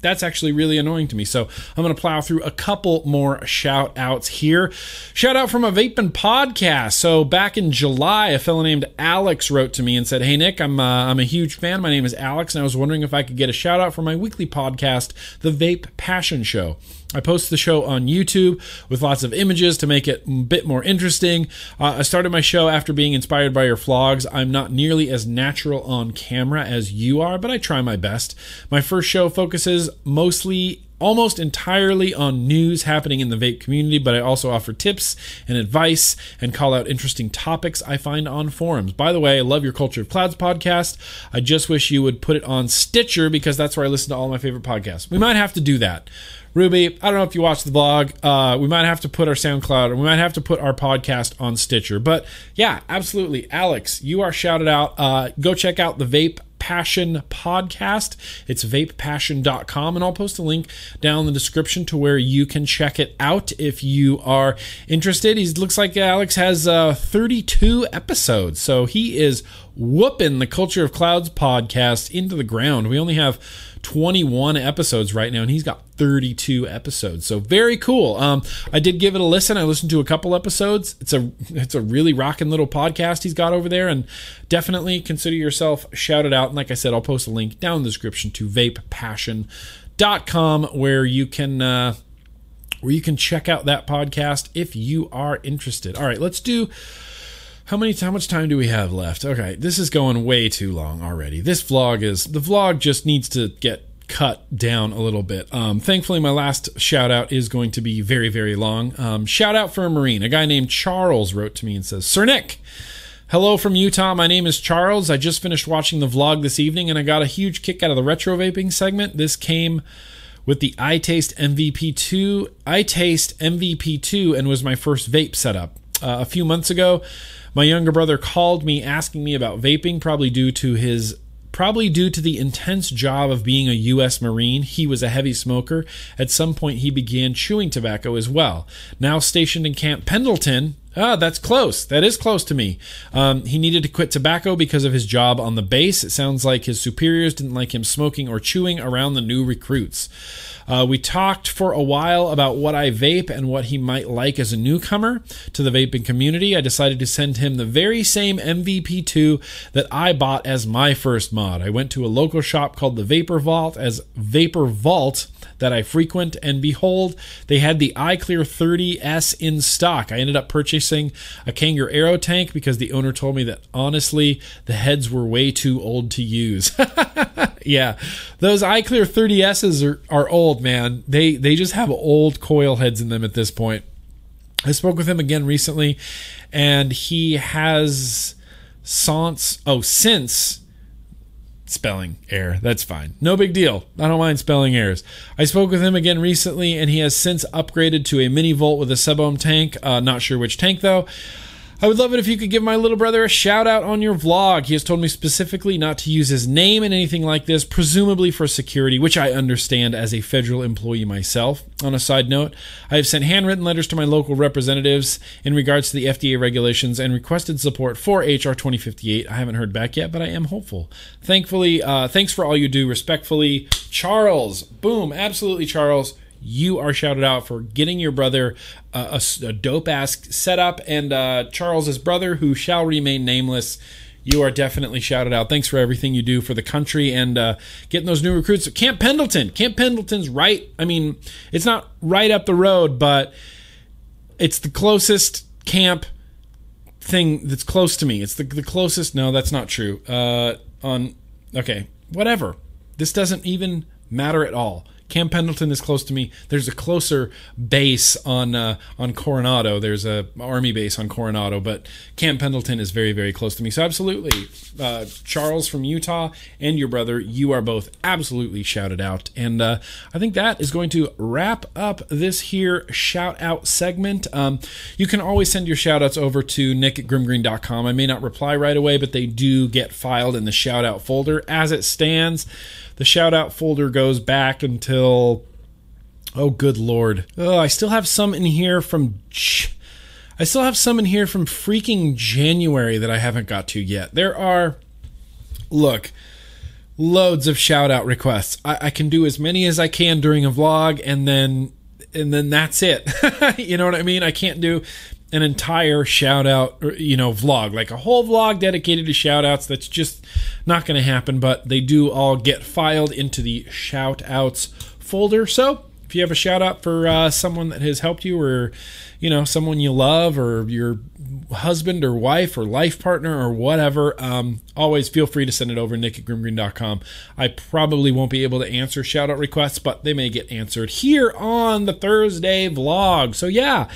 that's actually really annoying to me. So I'm going to plow through a couple more shout outs here. Shout out from a Vaping podcast. So back in July, a fellow named Alex wrote to me and said, Hey, Nick, I'm, uh, I'm a huge fan. My name is Alex, and I was wondering if I could get a shout out for my weekly podcast, The Vape Passion Show. I post the show on YouTube with lots of images to make it a bit more interesting. Uh, I started my show after being inspired by your vlogs. I'm not nearly as natural on camera as you are, but I try my best. My first show focuses mostly almost entirely on news happening in the vape community, but I also offer tips and advice and call out interesting topics I find on forums. By the way, I love your Culture of Clouds podcast. I just wish you would put it on Stitcher because that's where I listen to all my favorite podcasts. We might have to do that. Ruby, I don't know if you watched the vlog. Uh, we might have to put our SoundCloud or we might have to put our podcast on Stitcher. But yeah, absolutely. Alex, you are shouted out. Uh, go check out the Vape Passion podcast. It's vapepassion.com, and I'll post a link down in the description to where you can check it out if you are interested. He looks like Alex has uh, 32 episodes, so he is whooping the Culture of Clouds podcast into the ground. We only have 21 episodes right now, and he's got 32 episodes. So very cool. Um, I did give it a listen. I listened to a couple episodes. It's a it's a really rocking little podcast he's got over there, and definitely consider yourself shouted out. And like I said, I'll post a link down in the description to vapepassion.com where you can. Uh, where you can check out that podcast if you are interested. All right, let's do how many how much time do we have left? Okay, this is going way too long already. This vlog is the vlog just needs to get cut down a little bit. Um, thankfully, my last shout out is going to be very, very long. Um, shout out for a Marine. A guy named Charles wrote to me and says, Sir Nick, Hello from Utah. My name is Charles. I just finished watching the vlog this evening and I got a huge kick out of the retro vaping segment. This came with the iTaste MVP2, iTaste MVP2 and was my first vape setup. Uh, a few months ago, my younger brother called me asking me about vaping, probably due to his Probably due to the intense job of being a U.S. Marine, he was a heavy smoker. At some point, he began chewing tobacco as well. Now stationed in Camp Pendleton, Ah, that's close. That is close to me. Um, he needed to quit tobacco because of his job on the base. It sounds like his superiors didn't like him smoking or chewing around the new recruits. Uh, we talked for a while about what I vape and what he might like as a newcomer to the vaping community. I decided to send him the very same MVP2 that I bought as my first mod. I went to a local shop called the Vapor Vault as Vapor Vault that I frequent, and behold, they had the iClear 30S in stock. I ended up purchasing a Kanger Aero tank because the owner told me that honestly, the heads were way too old to use. yeah, those iClear 30Ss are, are old, man. They they just have old coil heads in them at this point. I spoke with him again recently, and he has since oh since spelling error. That's fine. No big deal. I don't mind spelling errors. I spoke with him again recently, and he has since upgraded to a mini volt with a sub-ohm tank. Uh, not sure which tank though. I would love it if you could give my little brother a shout out on your vlog. He has told me specifically not to use his name in anything like this, presumably for security, which I understand as a federal employee myself. On a side note, I have sent handwritten letters to my local representatives in regards to the FDA regulations and requested support for HR 2058. I haven't heard back yet, but I am hopeful. Thankfully, uh, thanks for all you do. Respectfully, Charles. Boom, absolutely, Charles you are shouted out for getting your brother uh, a, a dope ass setup. And uh, Charles's brother, who shall remain nameless, you are definitely shouted out. Thanks for everything you do for the country and uh, getting those new recruits. Camp Pendleton. Camp Pendleton's right. I mean, it's not right up the road, but it's the closest camp thing that's close to me. It's the, the closest. No, that's not true. Uh, on okay, whatever. This doesn't even matter at all. Camp Pendleton is close to me. There's a closer base on uh, on Coronado. There's a army base on Coronado, but Camp Pendleton is very very close to me. So absolutely, uh, Charles from Utah and your brother, you are both absolutely shouted out. And uh, I think that is going to wrap up this here shout out segment. Um, you can always send your shout outs over to nick at grimmgreen.com. I may not reply right away, but they do get filed in the shout out folder as it stands. The shout out folder goes back until oh good lord. Oh, I still have some in here from I still have some in here from freaking January that I haven't got to yet. There are look, loads of shout out requests. I, I can do as many as I can during a vlog and then and then that's it. you know what I mean? I can't do an entire shout out, you know, vlog, like a whole vlog dedicated to shout outs. That's just not going to happen, but they do all get filed into the shout outs folder. So if you have a shout out for uh, someone that has helped you or, you know, someone you love or your husband or wife or life partner or whatever, um, always feel free to send it over nick at grimmgreen.com. I probably won't be able to answer shout out requests, but they may get answered here on the Thursday vlog. So yeah,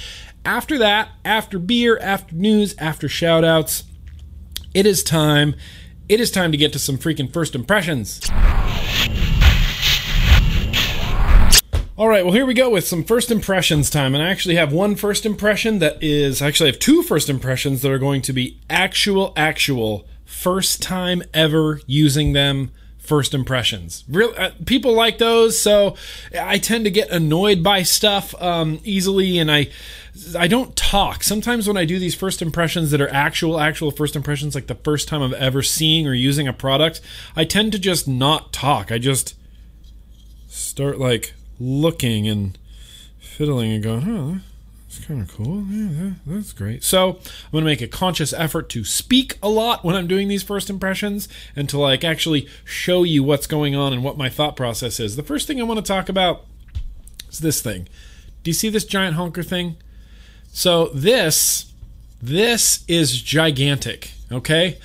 after that, after beer, after news, after shoutouts, it is time. It is time to get to some freaking first impressions. All right, well, here we go with some first impressions time. And I actually have one first impression that is, I actually, I have two first impressions that are going to be actual, actual first time ever using them first impressions. Real uh, people like those, so I tend to get annoyed by stuff um, easily, and I I don't talk. Sometimes when I do these first impressions that are actual actual first impressions, like the first time I've ever seeing or using a product, I tend to just not talk. I just start like looking and fiddling and going, oh, that's kind of cool. Yeah, that, that's great. So I'm going to make a conscious effort to speak a lot when I'm doing these first impressions and to like actually show you what's going on and what my thought process is. The first thing I want to talk about is this thing. Do you see this giant honker thing? So this this is gigantic, okay?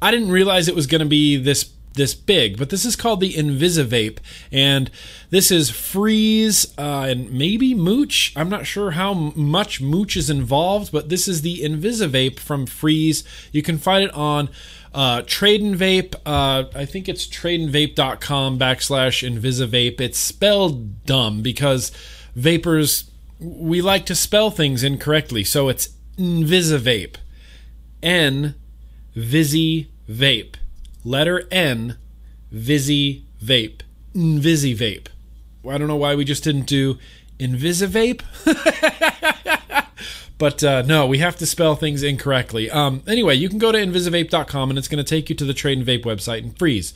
I didn't realize it was going to be this this big, but this is called the Invisivape, and this is Freeze uh, and maybe Mooch. I'm not sure how much Mooch is involved, but this is the Invisivape from Freeze. You can find it on uh, Trade and Vape. Uh, I think it's tradeandvape.com backslash Invisivape. It's spelled dumb because vapors we like to spell things incorrectly, so it's Invisivape. N Visi Vape. Letter N Visi Vape. Invisi Vape. I don't know why we just didn't do Invisivape. but uh, no, we have to spell things incorrectly. Um, anyway, you can go to invisivape.com and it's going to take you to the Trade and Vape website and freeze.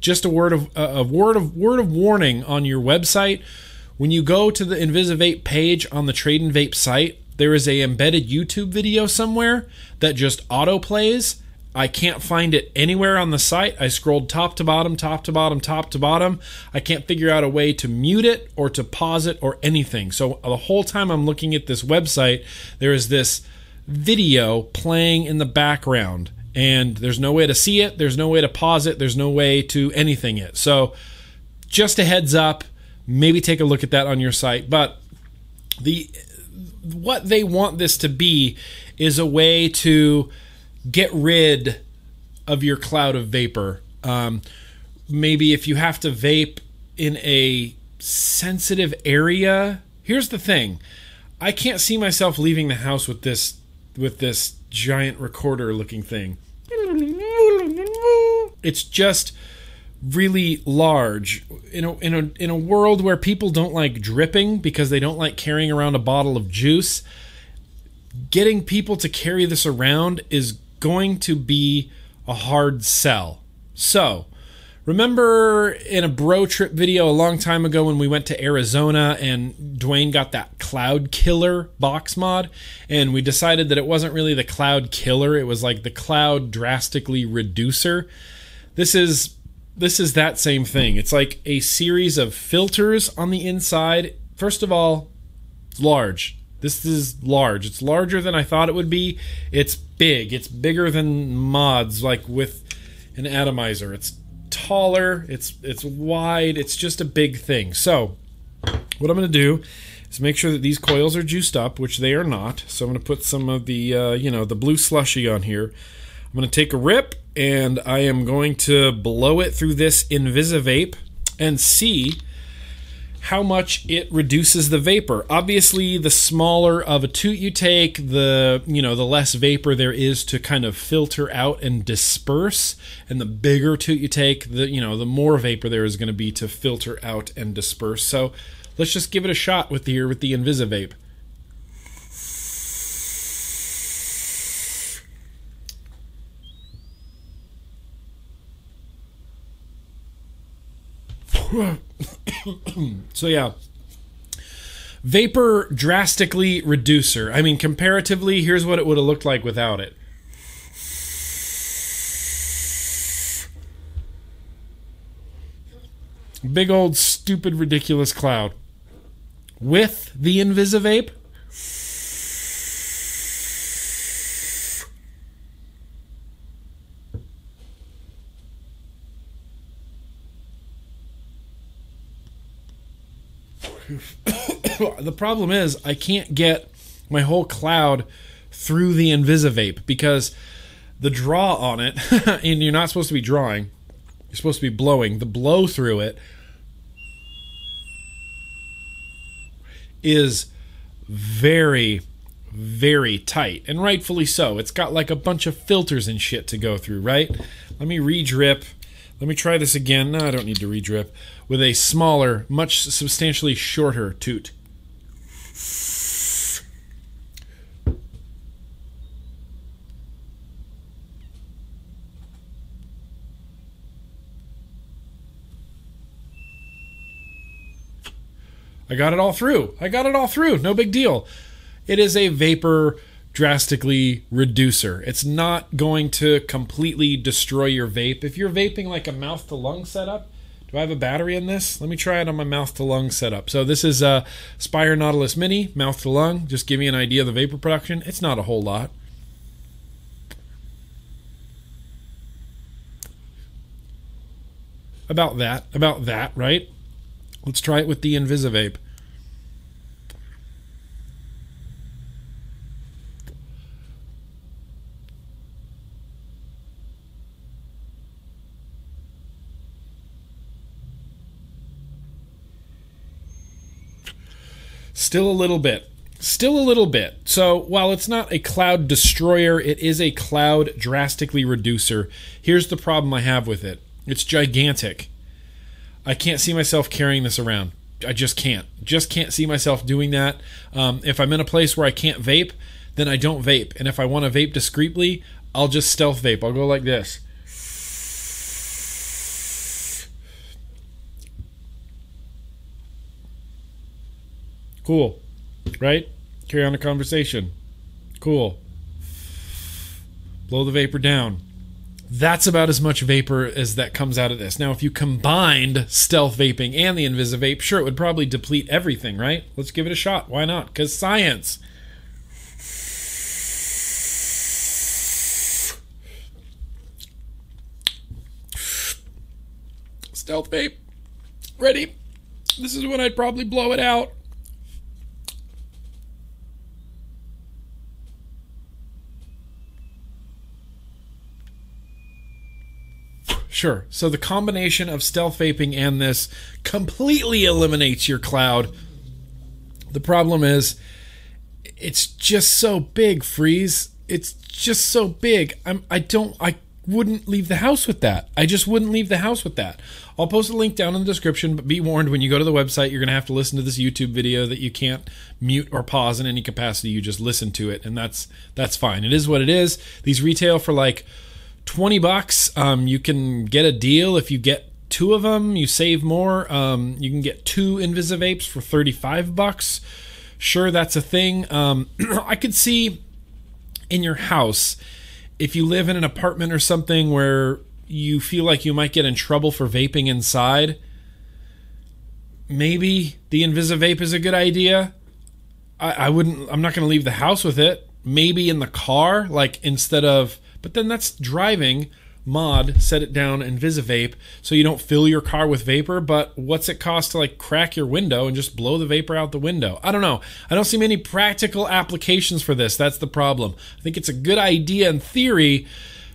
Just a word of uh, a word of word of warning on your website. When you go to the Invisivape page on the Trade and Vape site, there is a embedded YouTube video somewhere that just auto plays. I can't find it anywhere on the site. I scrolled top to bottom, top to bottom, top to bottom. I can't figure out a way to mute it or to pause it or anything. So the whole time I'm looking at this website, there is this video playing in the background and there's no way to see it, there's no way to pause it, there's no way to anything it. So just a heads up, maybe take a look at that on your site. But the what they want this to be is a way to get rid of your cloud of vapor. Um, maybe if you have to vape in a sensitive area. Here's the thing: I can't see myself leaving the house with this with this giant recorder looking thing. It's just really large in a, in a in a world where people don't like dripping because they don't like carrying around a bottle of juice getting people to carry this around is going to be a hard sell. So remember in a bro trip video a long time ago when we went to arizona and dwayne got that cloud killer box mod and we decided that it wasn't really the cloud killer it was like the cloud drastically reducer? This is this is that same thing. It's like a series of filters on the inside. First of all, it's large. This is large. It's larger than I thought it would be. It's big. It's bigger than mods, like with an atomizer. It's taller. It's it's wide. It's just a big thing. So, what I'm going to do is make sure that these coils are juiced up, which they are not. So I'm going to put some of the uh, you know the blue slushy on here. I'm going to take a rip and I am going to blow it through this Invisivape and see how much it reduces the vapor. Obviously, the smaller of a toot you take, the you know the less vapor there is to kind of filter out and disperse, and the bigger toot you take, the you know the more vapor there is going to be to filter out and disperse. So, let's just give it a shot with the here with the Invisivape. so yeah. Vapor drastically reducer. I mean comparatively here's what it would have looked like without it. Big old stupid ridiculous cloud. With the invisivape the problem is I can't get my whole cloud through the Invisivape because the draw on it, and you're not supposed to be drawing, you're supposed to be blowing. The blow through it is very, very tight, and rightfully so. It's got like a bunch of filters and shit to go through, right? Let me re drip. Let me try this again. No, I don't need to re drip. With a smaller, much substantially shorter toot. I got it all through. I got it all through. No big deal. It is a vapor drastically reducer. It's not going to completely destroy your vape. If you're vaping like a mouth to lung setup, do I have a battery in this? Let me try it on my mouth to lung setup. So this is a Spire Nautilus Mini, mouth to lung. Just give me an idea of the vapor production. It's not a whole lot. about that, about that, right? Let's try it with the Invisivape. Still a little bit. Still a little bit. So while it's not a cloud destroyer, it is a cloud drastically reducer. Here's the problem I have with it it's gigantic. I can't see myself carrying this around. I just can't. Just can't see myself doing that. Um, if I'm in a place where I can't vape, then I don't vape. And if I want to vape discreetly, I'll just stealth vape. I'll go like this. Cool. Right? Carry on the conversation. Cool. Blow the vapor down. That's about as much vapor as that comes out of this. Now, if you combined stealth vaping and the Invisivape, sure, it would probably deplete everything, right? Let's give it a shot. Why not? Because science. Stealth vape. Ready? This is when I'd probably blow it out. Sure. So the combination of stealth vaping and this completely eliminates your cloud. The problem is it's just so big, Freeze. It's just so big. I'm I don't I wouldn't leave the house with that. I just wouldn't leave the house with that. I'll post a link down in the description, but be warned when you go to the website, you're going to have to listen to this YouTube video that you can't mute or pause in any capacity. You just listen to it, and that's that's fine. It is what it is. These retail for like 20 bucks. Um, you can get a deal if you get two of them. You save more. Um, you can get two Invisivapes for 35 bucks. Sure, that's a thing. Um, I could see in your house if you live in an apartment or something where you feel like you might get in trouble for vaping inside. Maybe the Invisivape is a good idea. I, I wouldn't. I'm not going to leave the house with it. Maybe in the car, like instead of but then that's driving mod set it down Invisivape so you don't fill your car with vapor but what's it cost to like crack your window and just blow the vapor out the window? I don't know. I don't see many practical applications for this. That's the problem. I think it's a good idea in theory.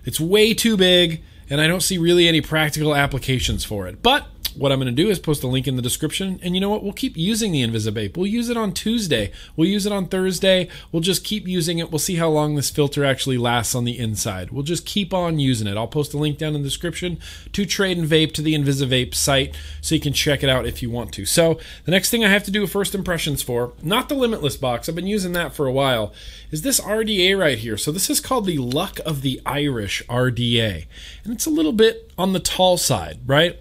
It's way too big and i don't see really any practical applications for it. But what I'm going to do is post a link in the description. And you know what? We'll keep using the Invisivape. We'll use it on Tuesday. We'll use it on Thursday. We'll just keep using it. We'll see how long this filter actually lasts on the inside. We'll just keep on using it. I'll post a link down in the description to Trade and Vape to the Invisivape site so you can check it out if you want to. So the next thing I have to do first impressions for, not the Limitless box, I've been using that for a while, is this RDA right here. So this is called the Luck of the Irish RDA. And it's a little bit on the tall side, right?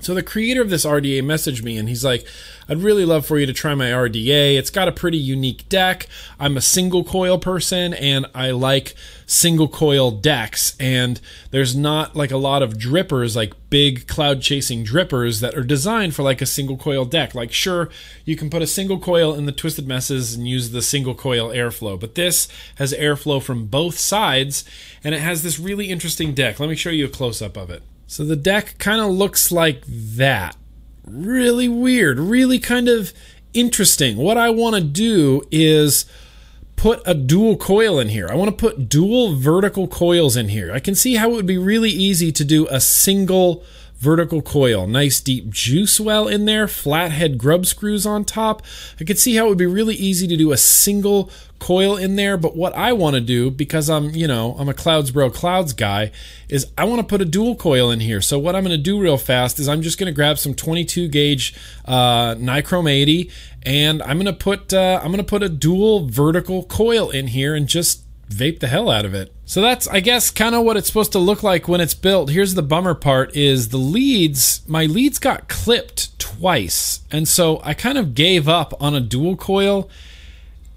So the creator of this RDA messaged me and he's like, I'd really love for you to try my RDA. It's got a pretty unique deck. I'm a single coil person and I like single coil decks. And there's not like a lot of drippers, like big cloud chasing drippers that are designed for like a single coil deck. Like, sure, you can put a single coil in the Twisted Messes and use the single coil airflow, but this has airflow from both sides and it has this really interesting deck. Let me show you a close up of it. So the deck kind of looks like that. Really weird, really kind of interesting. What I want to do is put a dual coil in here. I want to put dual vertical coils in here. I can see how it would be really easy to do a single vertical coil. Nice deep juice well in there, flathead grub screws on top. I could see how it would be really easy to do a single coil in there, but what I want to do because I'm, you know, I'm a Clouds Bro Clouds guy is I want to put a dual coil in here. So what I'm going to do real fast is I'm just going to grab some 22 gauge uh, Nichrome 80 and I'm going to put uh, I'm going to put a dual vertical coil in here and just vape the hell out of it. So that's I guess kind of what it's supposed to look like when it's built. Here's the bummer part is the leads, my leads got clipped twice. And so I kind of gave up on a dual coil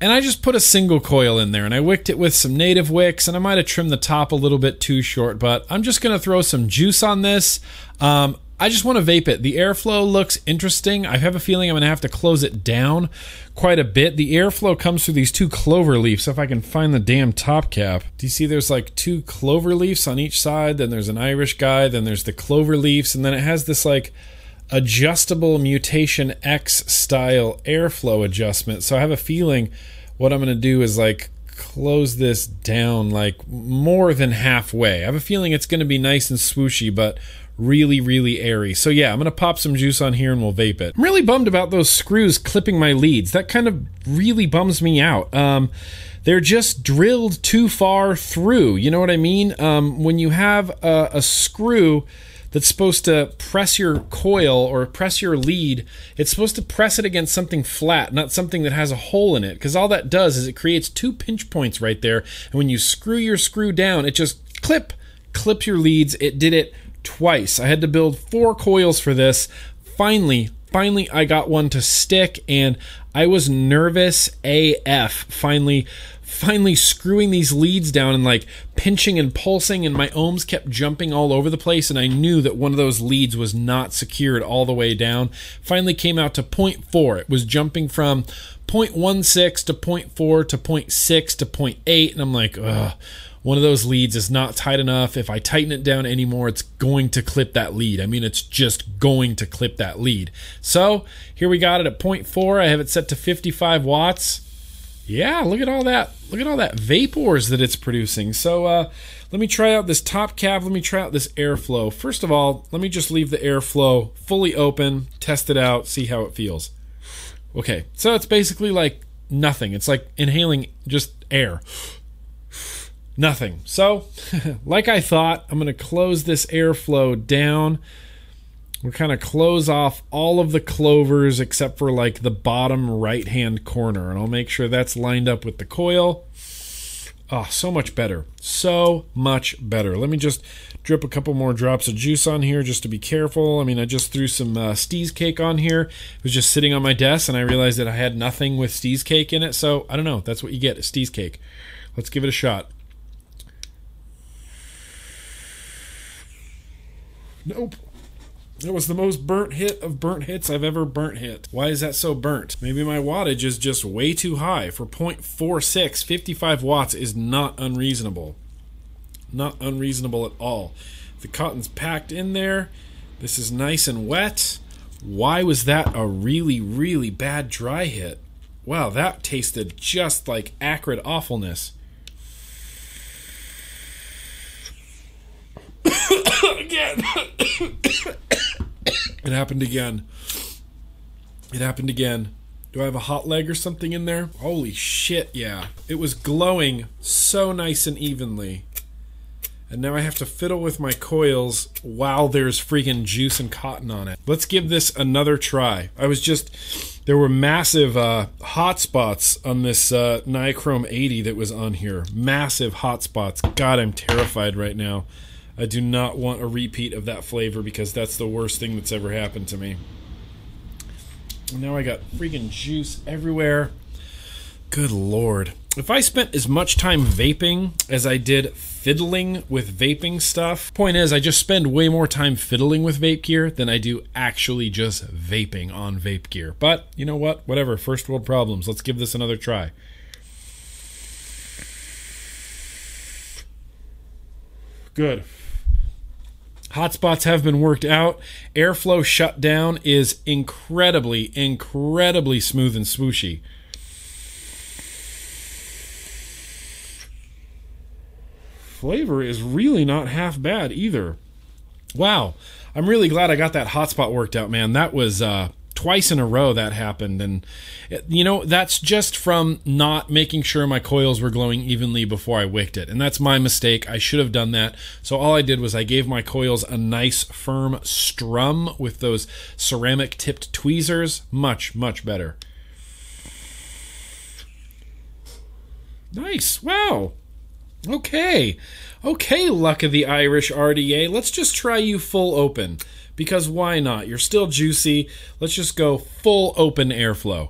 and I just put a single coil in there and I wicked it with some native wicks and I might have trimmed the top a little bit too short, but I'm just going to throw some juice on this. Um, I just want to vape it. The airflow looks interesting. I have a feeling I'm going to have to close it down quite a bit. The airflow comes through these two clover leaves. If I can find the damn top cap. Do you see there's like two clover leaves on each side? Then there's an Irish guy. Then there's the clover leaves. And then it has this like adjustable mutation X style airflow adjustment. So I have a feeling what I'm going to do is like close this down like more than halfway. I have a feeling it's going to be nice and swooshy, but really, really airy. So yeah, I'm going to pop some juice on here and we'll vape it. I'm really bummed about those screws clipping my leads. That kind of really bums me out. Um, they're just drilled too far through. You know what I mean? Um, when you have a, a screw that's supposed to press your coil or press your lead, it's supposed to press it against something flat, not something that has a hole in it. Because all that does is it creates two pinch points right there. And when you screw your screw down, it just clip, clips your leads. It did it twice. I had to build four coils for this. Finally, finally, I got one to stick, and I was nervous AF. Finally, finally screwing these leads down and like pinching and pulsing, and my ohms kept jumping all over the place. And I knew that one of those leads was not secured all the way down. Finally, came out to 0.4. It was jumping from 0.16 to 0.4 to 0.6 to 0.8, and I'm like, ugh one of those leads is not tight enough. If I tighten it down anymore, it's going to clip that lead. I mean, it's just going to clip that lead. So here we got it at 0.4. I have it set to 55 watts. Yeah, look at all that. Look at all that vapors that it's producing. So uh, let me try out this top cap. Let me try out this airflow. First of all, let me just leave the airflow fully open, test it out, see how it feels. Okay, so it's basically like nothing. It's like inhaling just air. Nothing. So, like I thought, I'm going to close this airflow down. We'll kind of close off all of the clovers except for like the bottom right hand corner. And I'll make sure that's lined up with the coil. Oh, so much better. So much better. Let me just drip a couple more drops of juice on here just to be careful. I mean, I just threw some uh, Steez cake on here. It was just sitting on my desk and I realized that I had nothing with Steez cake in it. So I don't know. That's what you get, a Steez cake. Let's give it a shot. Nope. It was the most burnt hit of burnt hits I've ever burnt hit. Why is that so burnt? Maybe my wattage is just way too high. For 0.46, 55 watts is not unreasonable. Not unreasonable at all. The cotton's packed in there. This is nice and wet. Why was that a really, really bad dry hit? Wow, that tasted just like acrid awfulness. again. It happened again. It happened again. Do I have a hot leg or something in there? Holy shit, yeah. It was glowing so nice and evenly. And now I have to fiddle with my coils while there's freaking juice and cotton on it. Let's give this another try. I was just there were massive uh, hot spots on this uh, Nichrome 80 that was on here. Massive hot spots. God, I'm terrified right now. I do not want a repeat of that flavor because that's the worst thing that's ever happened to me. Now I got freaking juice everywhere. Good lord. If I spent as much time vaping as I did fiddling with vaping stuff, point is, I just spend way more time fiddling with vape gear than I do actually just vaping on vape gear. But you know what? Whatever. First world problems. Let's give this another try. Good. Hotspots have been worked out. Airflow shutdown is incredibly, incredibly smooth and swooshy. Flavor is really not half bad either. Wow. I'm really glad I got that hotspot worked out, man. That was uh, twice in a row that happened. And you know that's just from not making sure my coils were glowing evenly before I wicked it. And that's my mistake. I should have done that. So all I did was I gave my coils a nice firm strum with those ceramic tipped tweezers. Much much better. Nice. Wow. Okay. Okay luck of the Irish RDA let's just try you full open because why not? You're still juicy. Let's just go full open airflow.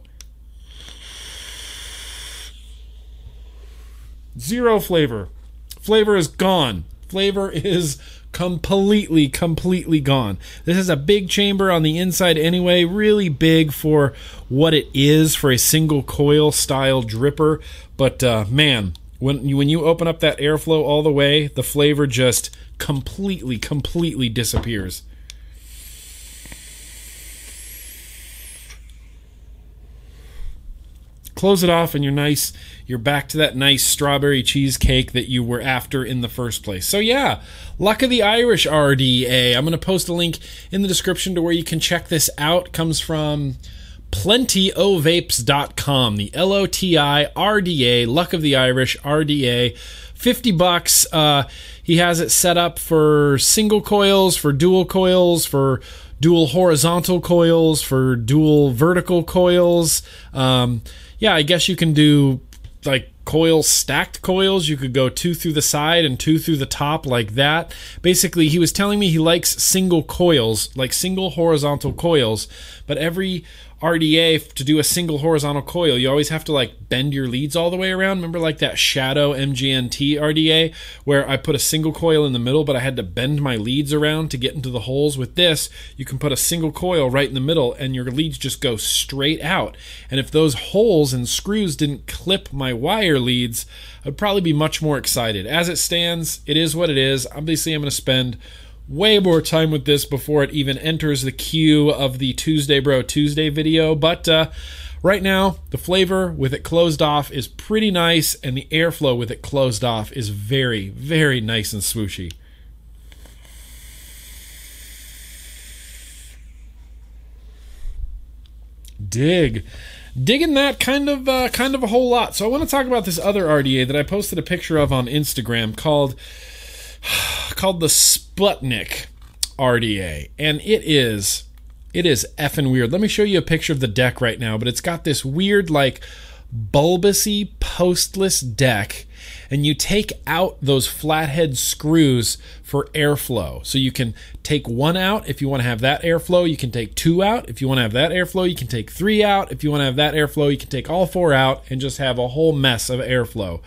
Zero flavor. Flavor is gone. flavor is completely, completely gone. This is a big chamber on the inside anyway, really big for what it is for a single coil style dripper. But uh, man, when you, when you open up that airflow all the way, the flavor just completely, completely disappears. Close it off, and you're nice. You're back to that nice strawberry cheesecake that you were after in the first place. So yeah, Luck of the Irish RDA. I'm going to post a link in the description to where you can check this out. comes from plentyovapes.com. The L O T I R D A, Luck of the Irish RDA. 50 bucks. Uh, he has it set up for single coils, for dual coils, for dual horizontal coils, for dual vertical coils. Um, yeah, I guess you can do like coils stacked coils. You could go two through the side and two through the top like that. Basically he was telling me he likes single coils like single horizontal coils but every RDA to do a single horizontal coil, you always have to like bend your leads all the way around. Remember like that Shadow MGNT RDA where I put a single coil in the middle, but I had to bend my leads around to get into the holes. With this, you can put a single coil right in the middle and your leads just go straight out. And if those holes and screws didn't clip my wire leads, I'd probably be much more excited. As it stands, it is what it is. Obviously, I'm going to spend way more time with this before it even enters the queue of the Tuesday Bro Tuesday video. But uh, right now, the flavor with it closed off is pretty nice, and the airflow with it closed off is very, very nice and swooshy. Dig digging that kind of uh, kind of a whole lot. So I want to talk about this other RDA that I posted a picture of on Instagram called called the Sputnik RDA, and it is it is effing weird. Let me show you a picture of the deck right now, but it's got this weird like bulbousy postless deck and you take out those flathead screws for airflow. So you can take one out if you want to have that airflow, you can take two out. If you want to have that airflow, you can take three out. If you want to have that airflow, you can take all four out and just have a whole mess of airflow.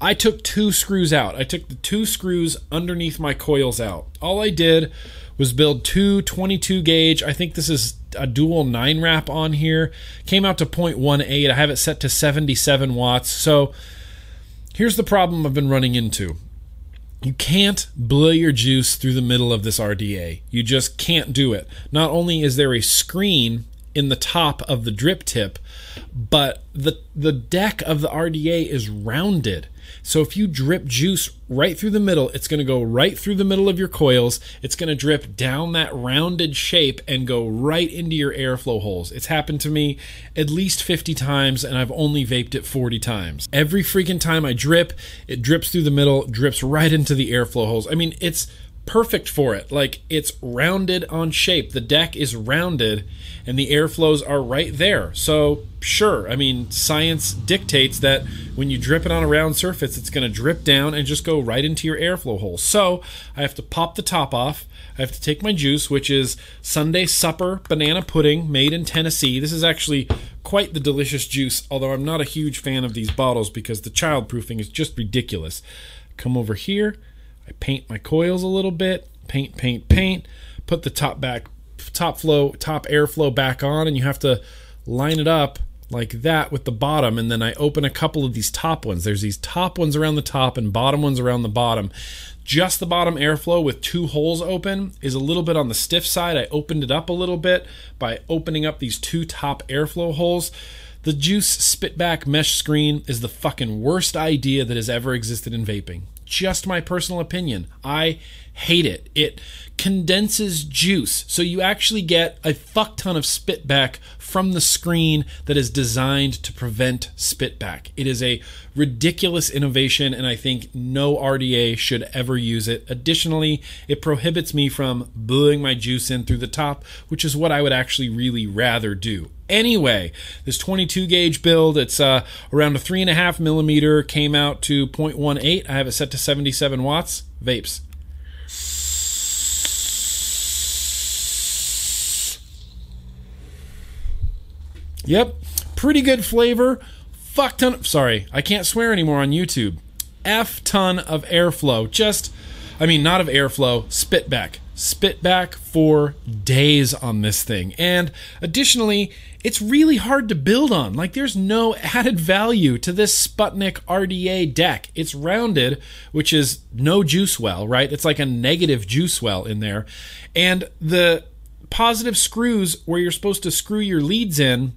I took two screws out. I took the two screws underneath my coils out. All I did was build two 22 gauge. I think this is a dual 9 wrap on here. Came out to 0.18. I have it set to 77 watts. So here's the problem I've been running into. You can't blow your juice through the middle of this RDA. You just can't do it. Not only is there a screen in the top of the drip tip, but the the deck of the RDA is rounded. So if you drip juice right through the middle, it's going to go right through the middle of your coils. It's going to drip down that rounded shape and go right into your airflow holes. It's happened to me at least 50 times and I've only vaped it 40 times. Every freaking time I drip, it drips through the middle, drips right into the airflow holes. I mean, it's perfect for it. Like it's rounded on shape. The deck is rounded and the airflows are right there. So, sure, I mean, science dictates that when you drip it on a round surface, it's going to drip down and just go right into your airflow hole. So, I have to pop the top off. I have to take my juice, which is Sunday Supper banana pudding made in Tennessee. This is actually quite the delicious juice, although I'm not a huge fan of these bottles because the childproofing is just ridiculous. Come over here I paint my coils a little bit, paint, paint, paint, put the top back, top flow, top airflow back on, and you have to line it up like that with the bottom. And then I open a couple of these top ones. There's these top ones around the top and bottom ones around the bottom. Just the bottom airflow with two holes open is a little bit on the stiff side. I opened it up a little bit by opening up these two top airflow holes. The Juice Spitback mesh screen is the fucking worst idea that has ever existed in vaping just my personal opinion. I hate it. It condenses juice. So you actually get a fuck ton of spitback from the screen that is designed to prevent spitback. It is a ridiculous innovation, and I think no RDA should ever use it. Additionally, it prohibits me from blowing my juice in through the top, which is what I would actually really rather do. Anyway, this 22 gauge build, it's uh, around a 3.5 millimeter, came out to 0.18. I have it set to 77 watts. Vapes. Yep, pretty good flavor. Fuck ton. Of, sorry, I can't swear anymore on YouTube. F ton of airflow. Just I mean, not of airflow, spit back. Spit back for days on this thing. And additionally, it's really hard to build on. Like, there's no added value to this Sputnik RDA deck. It's rounded, which is no juice well, right? It's like a negative juice well in there. And the positive screws where you're supposed to screw your leads in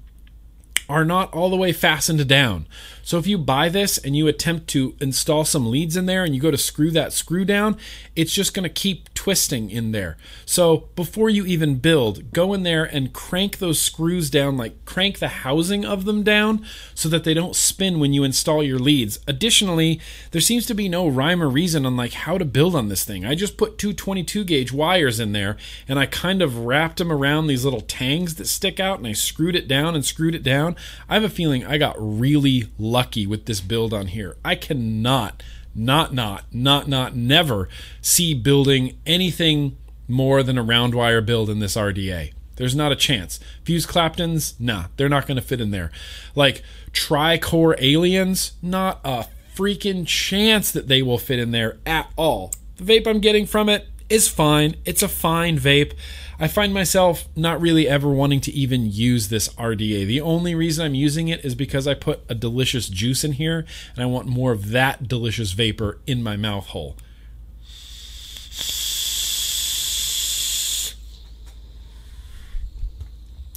are not all the way fastened down. So if you buy this and you attempt to install some leads in there and you go to screw that screw down, it's just going to keep twisting in there. So before you even build, go in there and crank those screws down, like crank the housing of them down so that they don't spin when you install your leads. Additionally, there seems to be no rhyme or reason on like how to build on this thing. I just put two 22 gauge wires in there and I kind of wrapped them around these little tangs that stick out and I screwed it down and screwed it down. I have a feeling I got really lucky with this build on here. I cannot not not not not never see building anything more than a round wire build in this RDA. There's not a chance. Fuse Claptons, nah, they're not going to fit in there. Like tri-core aliens, not a freaking chance that they will fit in there at all. The vape I'm getting from it is fine. It's a fine vape. I find myself not really ever wanting to even use this RDA. The only reason I'm using it is because I put a delicious juice in here and I want more of that delicious vapor in my mouth hole.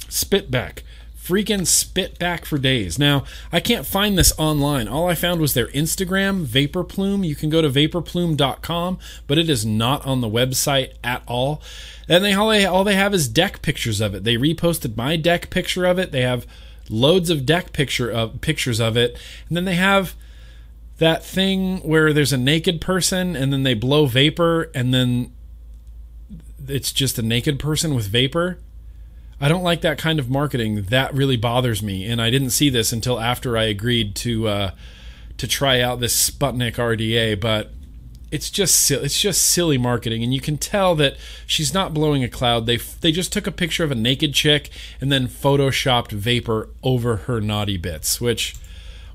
Spit back freaking spit back for days. Now, I can't find this online. All I found was their Instagram, Vaporplume. You can go to vaporplume.com, but it is not on the website at all. And they all they all they have is deck pictures of it. They reposted my deck picture of it. They have loads of deck picture of pictures of it. And then they have that thing where there's a naked person and then they blow vapor and then it's just a naked person with vapor I don't like that kind of marketing. That really bothers me, and I didn't see this until after I agreed to uh, to try out this Sputnik RDA. But it's just it's just silly marketing, and you can tell that she's not blowing a cloud. They they just took a picture of a naked chick and then photoshopped vapor over her naughty bits, which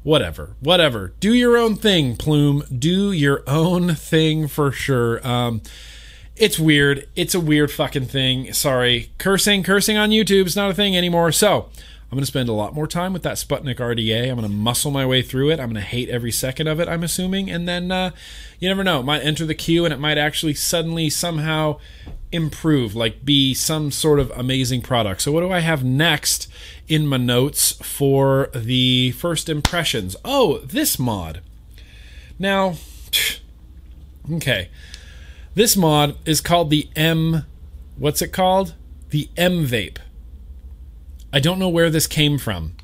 whatever, whatever. Do your own thing, Plume. Do your own thing for sure. Um, it's weird. It's a weird fucking thing. Sorry. Cursing, cursing on YouTube is not a thing anymore. So I'm going to spend a lot more time with that Sputnik RDA. I'm going to muscle my way through it. I'm going to hate every second of it, I'm assuming. And then uh, you never know. It might enter the queue and it might actually suddenly somehow improve, like be some sort of amazing product. So, what do I have next in my notes for the first impressions? Oh, this mod. Now, okay. This mod is called the M. What's it called? The M Vape. I don't know where this came from.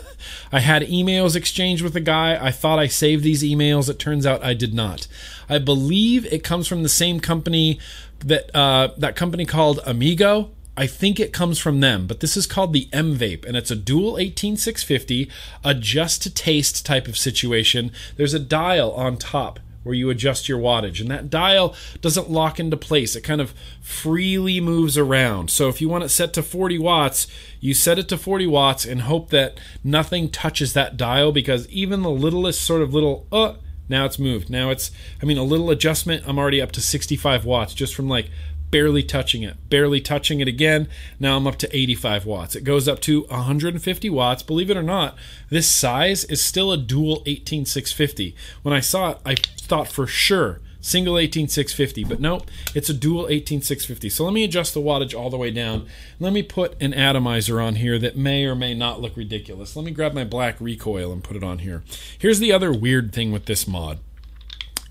I had emails exchanged with a guy. I thought I saved these emails. It turns out I did not. I believe it comes from the same company that uh, that company called Amigo. I think it comes from them, but this is called the M Vape, and it's a dual 18650, adjust to taste type of situation. There's a dial on top where you adjust your wattage. And that dial doesn't lock into place, it kind of freely moves around. So if you want it set to 40 watts, you set it to 40 watts and hope that nothing touches that dial because even the littlest sort of little, uh, now it's moved. Now it's, I mean, a little adjustment, I'm already up to 65 watts just from like barely touching it, barely touching it again. Now I'm up to 85 watts. It goes up to 150 watts. Believe it or not, this size is still a dual 18650. When I saw it, I thought for sure single 18650 but nope it's a dual 18650 so let me adjust the wattage all the way down let me put an atomizer on here that may or may not look ridiculous let me grab my black recoil and put it on here here's the other weird thing with this mod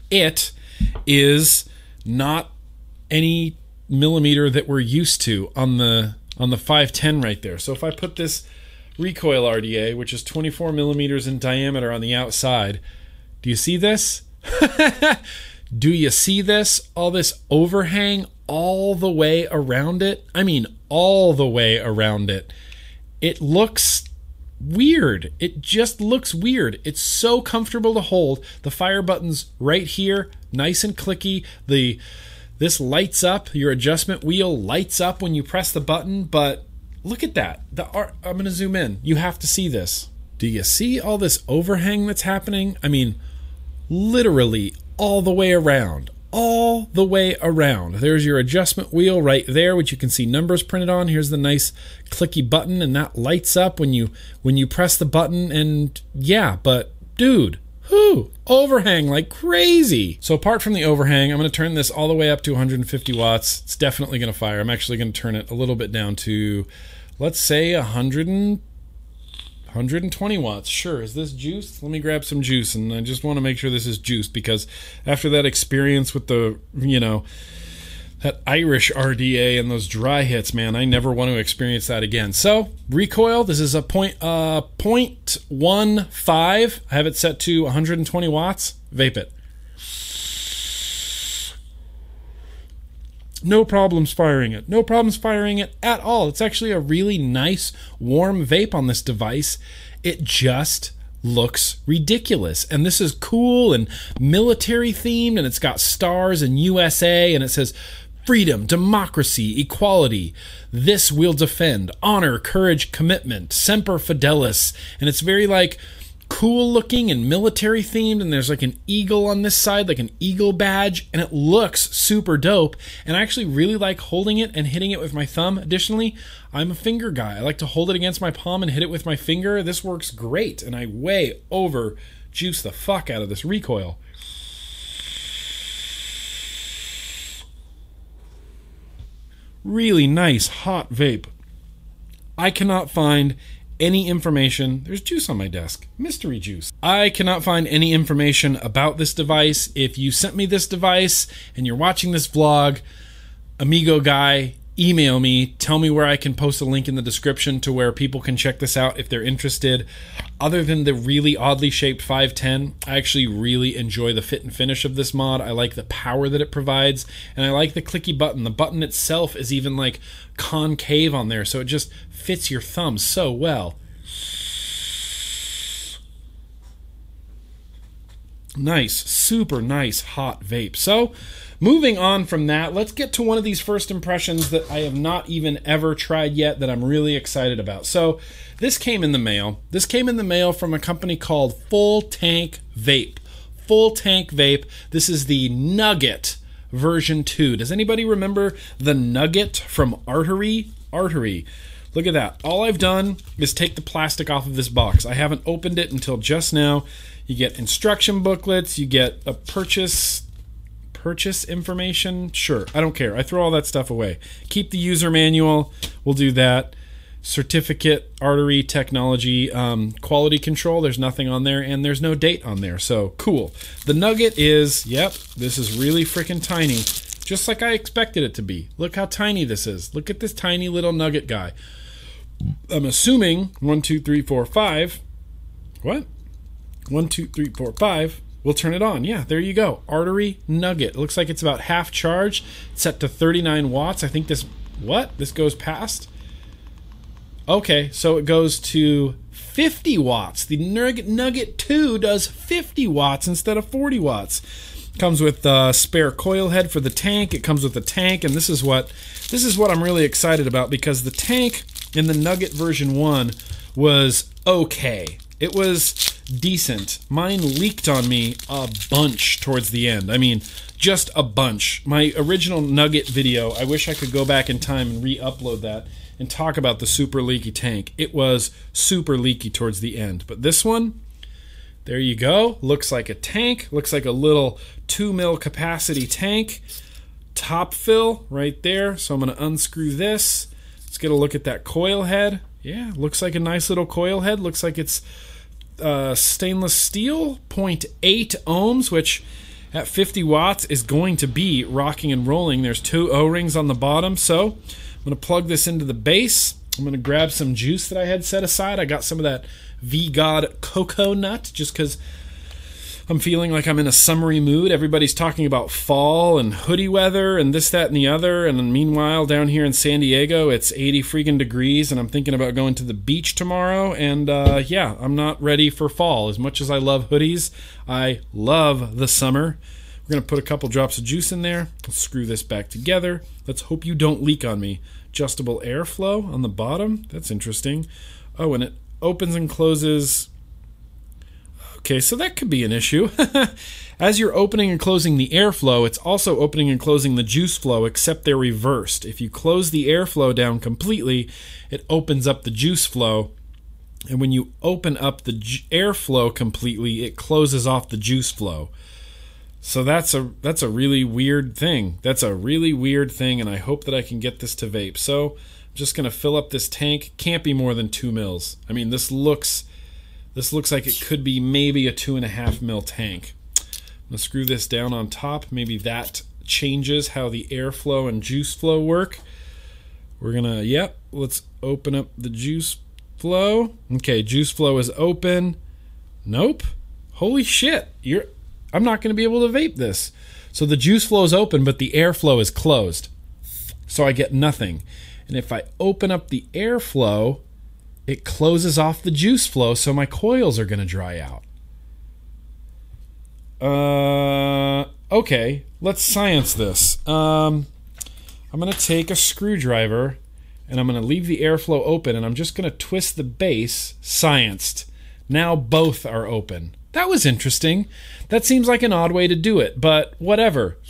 it is not any millimeter that we're used to on the on the 510 right there. So if I put this recoil RDA, which is 24 millimeters in diameter on the outside, do you see this? do you see this? All this overhang all the way around it? I mean, all the way around it. It looks weird. It just looks weird. It's so comfortable to hold. The fire button's right here, nice and clicky. The this lights up, your adjustment wheel lights up when you press the button, but look at that. The art, I'm going to zoom in. You have to see this. Do you see all this overhang that's happening? I mean, literally all the way around. all the way around. There's your adjustment wheel right there, which you can see numbers printed on. Here's the nice clicky button, and that lights up when you when you press the button. And yeah, but dude, whoo, overhang like crazy. So apart from the overhang, I'm going to turn this all the way up to 150 watts. It's definitely going to fire. I'm actually going to turn it a little bit down to, let's say, 100 and 120 watts. Sure. Is this juice? Let me grab some juice. And I just want to make sure this is juice because after that experience with the, you know, that Irish RDA and those dry hits, man, I never want to experience that again. So recoil, this is a point, uh, 0.15. I have it set to 120 watts. Vape it. No problems firing it. No problems firing it at all. It's actually a really nice warm vape on this device. It just looks ridiculous. And this is cool and military themed, and it's got stars and USA, and it says freedom, democracy, equality. This we'll defend. Honor, courage, commitment. Semper Fidelis. And it's very like cool looking and military themed and there's like an eagle on this side like an eagle badge and it looks super dope and i actually really like holding it and hitting it with my thumb additionally i'm a finger guy i like to hold it against my palm and hit it with my finger this works great and i way over juice the fuck out of this recoil really nice hot vape i cannot find any information. There's juice on my desk. Mystery juice. I cannot find any information about this device. If you sent me this device and you're watching this vlog, amigo guy, email me. Tell me where I can post a link in the description to where people can check this out if they're interested. Other than the really oddly shaped 510, I actually really enjoy the fit and finish of this mod. I like the power that it provides, and I like the clicky button. The button itself is even like concave on there, so it just fits your thumb so well. Nice, super nice hot vape. So, moving on from that, let's get to one of these first impressions that I have not even ever tried yet that I'm really excited about. So, this came in the mail. This came in the mail from a company called Full Tank Vape. Full Tank Vape. This is the Nugget version 2. Does anybody remember the Nugget from Artery? Artery. Look at that. All I've done is take the plastic off of this box. I haven't opened it until just now. You get instruction booklets, you get a purchase purchase information. Sure, I don't care. I throw all that stuff away. Keep the user manual. We'll do that. Certificate, artery technology, um, quality control. There's nothing on there, and there's no date on there. So cool. The nugget is, yep, this is really freaking tiny, just like I expected it to be. Look how tiny this is. Look at this tiny little nugget guy. I'm assuming one, two, three, four, five. What? One, two, three, four, five. We'll turn it on. Yeah, there you go. Artery Nugget. It looks like it's about half charged. It's set to 39 watts. I think this. What? This goes past? Okay, so it goes to 50 watts. The Nugget, Nugget 2 does 50 watts instead of 40 watts. Comes with a spare coil head for the tank. It comes with a tank, and this is what this is what I'm really excited about because the tank in the Nugget version 1 was okay. It was decent. Mine leaked on me a bunch towards the end. I mean, just a bunch. My original Nugget video, I wish I could go back in time and re upload that and talk about the super leaky tank. It was super leaky towards the end. But this one, there you go. Looks like a tank. Looks like a little 2 mil capacity tank. Top fill right there. So I'm going to unscrew this. Let's get a look at that coil head. Yeah, looks like a nice little coil head. Looks like it's uh, stainless steel, 0.8 ohms, which at 50 watts is going to be rocking and rolling. There's two O rings on the bottom. So I'm going to plug this into the base. I'm going to grab some juice that I had set aside. I got some of that V God cocoa nut just because I'm feeling like I'm in a summery mood. Everybody's talking about fall and hoodie weather and this, that, and the other. And meanwhile, down here in San Diego, it's 80 freaking degrees, and I'm thinking about going to the beach tomorrow. And uh, yeah, I'm not ready for fall. As much as I love hoodies, I love the summer. We're going to put a couple drops of juice in there. Let's screw this back together. Let's hope you don't leak on me. Adjustable airflow on the bottom. That's interesting. Oh, and it opens and closes Okay, so that could be an issue. As you're opening and closing the airflow, it's also opening and closing the juice flow, except they're reversed. If you close the airflow down completely, it opens up the juice flow. And when you open up the ju- airflow completely, it closes off the juice flow. So that's a that's a really weird thing. That's a really weird thing, and I hope that I can get this to vape. So I'm just gonna fill up this tank. Can't be more than two mils. I mean, this looks this looks like it could be maybe a two and a half mil tank. I'm gonna screw this down on top. Maybe that changes how the airflow and juice flow work. We're gonna, yep, let's open up the juice flow. Okay, juice flow is open. Nope. Holy shit. You're I'm not gonna be able to vape this. So the juice flow is open, but the airflow is closed. So I get nothing. And if I open up the airflow, it closes off the juice flow, so my coils are gonna dry out. Uh, okay, let's science this. Um, I'm going to take a screwdriver and I'm going to leave the airflow open and I'm just going to twist the base. Scienced. Now both are open. That was interesting. That seems like an odd way to do it, but whatever.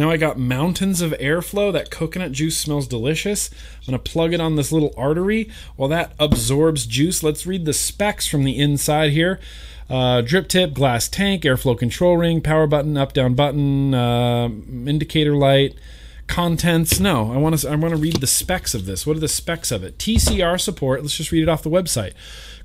Now I got mountains of airflow. That coconut juice smells delicious. I'm going to plug it on this little artery while that absorbs juice. Let's read the specs from the inside here. Uh, drip tip, glass tank, airflow control ring, power button, up down button, uh, indicator light, contents. No, I want to. I want to read the specs of this. What are the specs of it? TCR support. Let's just read it off the website.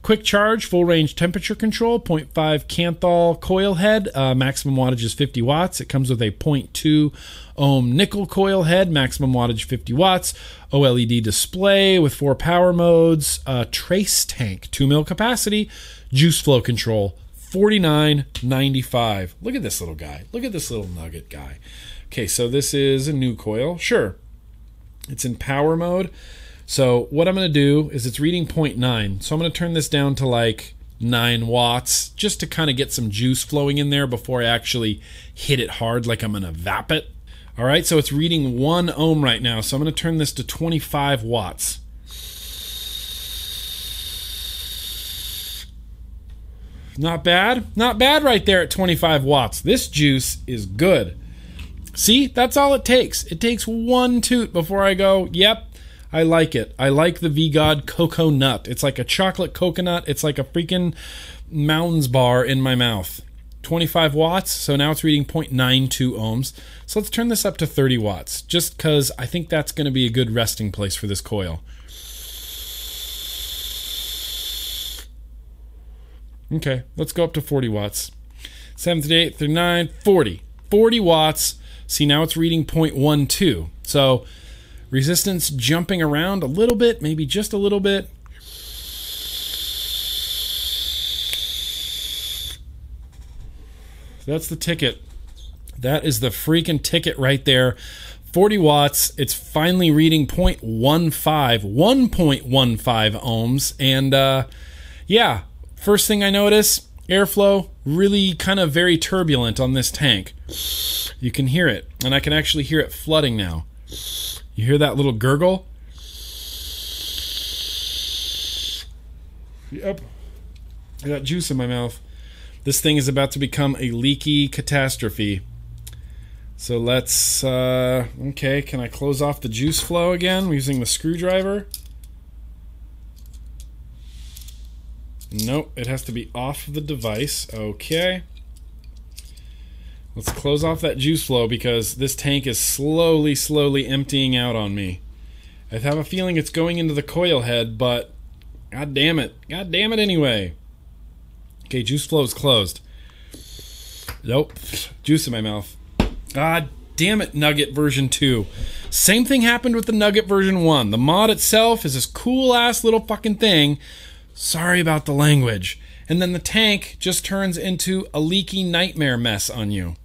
Quick charge, full range temperature control, 0.5 Kanthal coil head, uh, maximum wattage is 50 watts. It comes with a 0.2 ohm nickel coil head, maximum wattage 50 watts, OLED display with four power modes, uh, trace tank, 2 mil capacity, juice flow control, 49.95. Look at this little guy. Look at this little nugget guy. Okay, so this is a new coil. Sure. It's in power mode. So what I'm going to do is it's reading 0.9. So I'm going to turn this down to like 9 watts just to kind of get some juice flowing in there before I actually hit it hard like I'm going to vap it. All right, so it's reading 1 ohm right now. So I'm going to turn this to 25 watts. Not bad. Not bad right there at 25 watts. This juice is good. See, that's all it takes. It takes one toot before I go, yep, I like it. I like the V-God Cocoa Nut. It's like a chocolate coconut. It's like a freaking Mounds bar in my mouth. 25 watts, so now it's reading 0.92 ohms. So let's turn this up to 30 watts, just because I think that's going to be a good resting place for this coil. Okay, let's go up to 40 watts. 7th, 8th, 39, 40. 40 watts. See, now it's reading 0.12. So resistance jumping around a little bit, maybe just a little bit. That's the ticket. That is the freaking ticket right there. 40 watts. It's finally reading 0.15, 1.15 ohms. And uh, yeah, first thing I notice airflow really kind of very turbulent on this tank. You can hear it, and I can actually hear it flooding now. You hear that little gurgle? Yep. I got juice in my mouth. This thing is about to become a leaky catastrophe. So let's, uh, okay, can I close off the juice flow again using the screwdriver? Nope, it has to be off the device. Okay. Let's close off that juice flow because this tank is slowly, slowly emptying out on me. I have a feeling it's going into the coil head, but god damn it. God damn it anyway. Okay, juice flow is closed. Nope. Juice in my mouth. God damn it, Nugget version 2. Same thing happened with the Nugget version 1. The mod itself is this cool ass little fucking thing. Sorry about the language. And then the tank just turns into a leaky nightmare mess on you.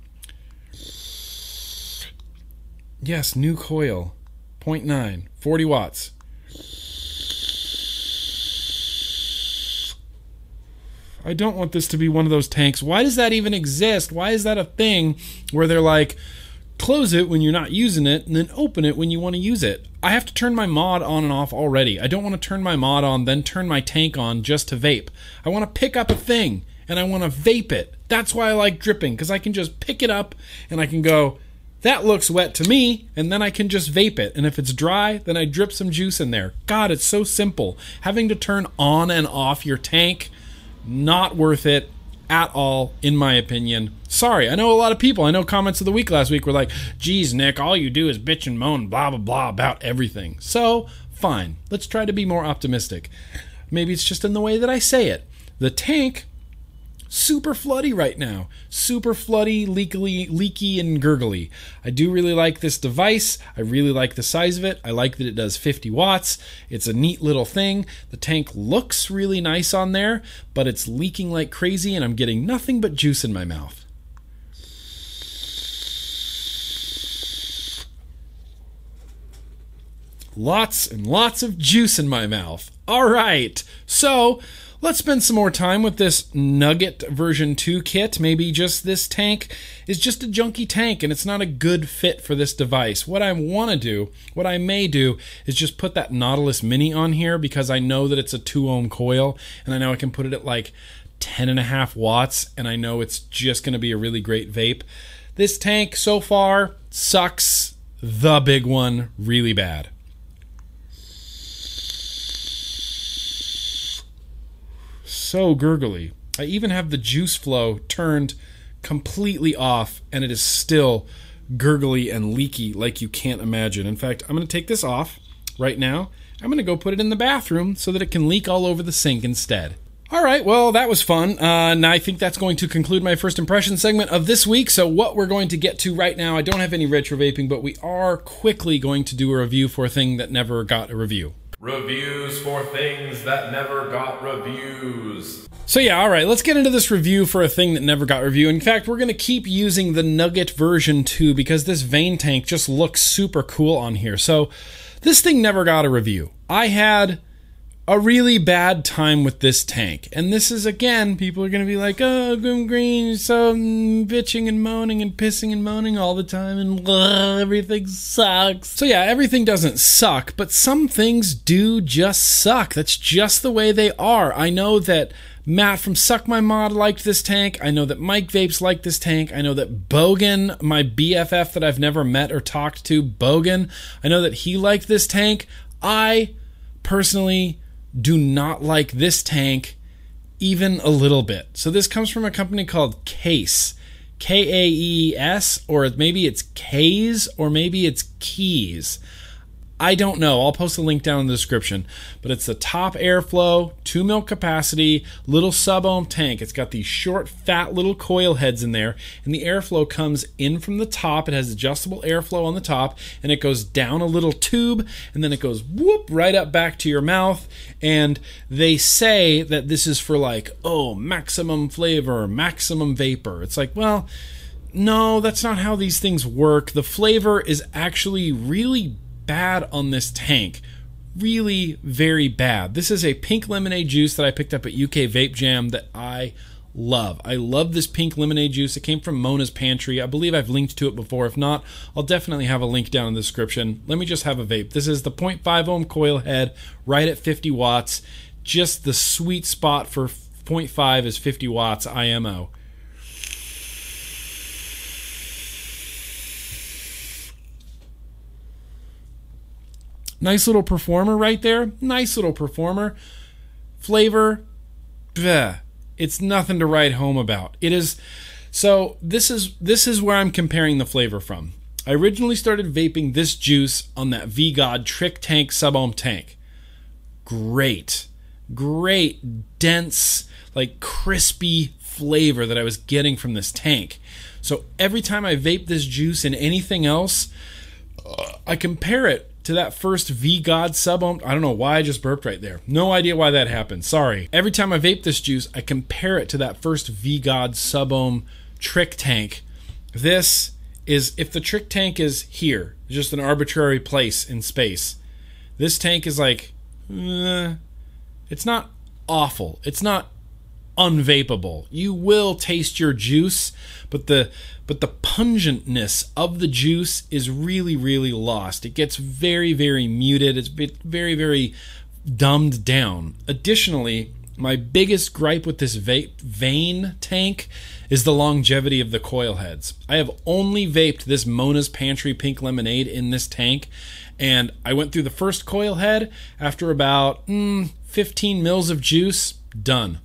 Yes, new coil. 0.9, 40 watts. I don't want this to be one of those tanks. Why does that even exist? Why is that a thing where they're like, close it when you're not using it and then open it when you want to use it? I have to turn my mod on and off already. I don't want to turn my mod on, then turn my tank on just to vape. I want to pick up a thing and I want to vape it. That's why I like dripping because I can just pick it up and I can go, that looks wet to me, and then I can just vape it. And if it's dry, then I drip some juice in there. God, it's so simple. Having to turn on and off your tank, not worth it at all, in my opinion. Sorry, I know a lot of people. I know comments of the week last week were like, geez, Nick, all you do is bitch and moan, blah, blah, blah, about everything. So, fine. Let's try to be more optimistic. Maybe it's just in the way that I say it. The tank super floody right now. Super floody, leaky, leaky, and gurgly. I do really like this device. I really like the size of it. I like that it does 50 watts. It's a neat little thing. The tank looks really nice on there, but it's leaking like crazy, and I'm getting nothing but juice in my mouth. Lots and lots of juice in my mouth. All right. So, let's spend some more time with this Nugget version 2 kit. Maybe just this tank is just a junky tank and it's not a good fit for this device. What I want to do, what I may do, is just put that Nautilus Mini on here because I know that it's a 2 ohm coil and I know I can put it at like 10 and a half watts and I know it's just going to be a really great vape. This tank so far sucks the big one really bad. So gurgly. I even have the juice flow turned completely off, and it is still gurgly and leaky like you can't imagine. In fact, I'm going to take this off right now. I'm going to go put it in the bathroom so that it can leak all over the sink instead. All right, well, that was fun. Uh, and I think that's going to conclude my first impression segment of this week. So, what we're going to get to right now, I don't have any retro vaping, but we are quickly going to do a review for a thing that never got a review. Reviews for things that never got reviews. So yeah, all right, let's get into this review for a thing that never got review. In fact, we're going to keep using the Nugget version 2 because this Vane tank just looks super cool on here. So this thing never got a review. I had a really bad time with this tank. And this is again, people are going to be like, "Oh, Grimm Green, so bitching and moaning and pissing and moaning all the time, and everything sucks." So yeah, everything doesn't suck, but some things do just suck. That's just the way they are. I know that. Matt from Suck My Mod liked this tank. I know that Mike Vapes liked this tank. I know that Bogan, my BFF that I've never met or talked to, Bogan, I know that he liked this tank. I personally do not like this tank even a little bit. So this comes from a company called Case, K A E S, or maybe it's K's, or maybe it's Keys. I don't know. I'll post a link down in the description. But it's the top airflow, 2 mil capacity, little sub ohm tank. It's got these short, fat little coil heads in there, and the airflow comes in from the top. It has adjustable airflow on the top, and it goes down a little tube, and then it goes whoop right up back to your mouth. And they say that this is for like, oh, maximum flavor, maximum vapor. It's like, well, no, that's not how these things work. The flavor is actually really bad on this tank. Really very bad. This is a pink lemonade juice that I picked up at UK Vape Jam that I love. I love this pink lemonade juice. It came from Mona's Pantry. I believe I've linked to it before. If not, I'll definitely have a link down in the description. Let me just have a vape. This is the 0.5 ohm coil head, right at 50 watts. Just the sweet spot for 0.5 is 50 watts IMO. Nice little performer right there. Nice little performer. Flavor, bleh. It's nothing to write home about. It is so this is this is where I'm comparing the flavor from. I originally started vaping this juice on that VGOD Trick Tank sub ohm tank. Great. Great dense like crispy flavor that I was getting from this tank. So every time I vape this juice and anything else, I compare it to that first VGOD sub. I don't know why I just burped right there. No idea why that happened. Sorry. Every time I vape this juice, I compare it to that first VGOD sub ohm trick tank. This is if the trick tank is here, just an arbitrary place in space. This tank is like, eh, it's not awful. It's not unvapable. You will taste your juice, but the but the pungentness of the juice is really really lost. It gets very very muted. It's very very dumbed down. Additionally, my biggest gripe with this vape Vane tank is the longevity of the coil heads. I have only vaped this Mona's Pantry Pink Lemonade in this tank, and I went through the first coil head after about mm, 15 mils of juice, done.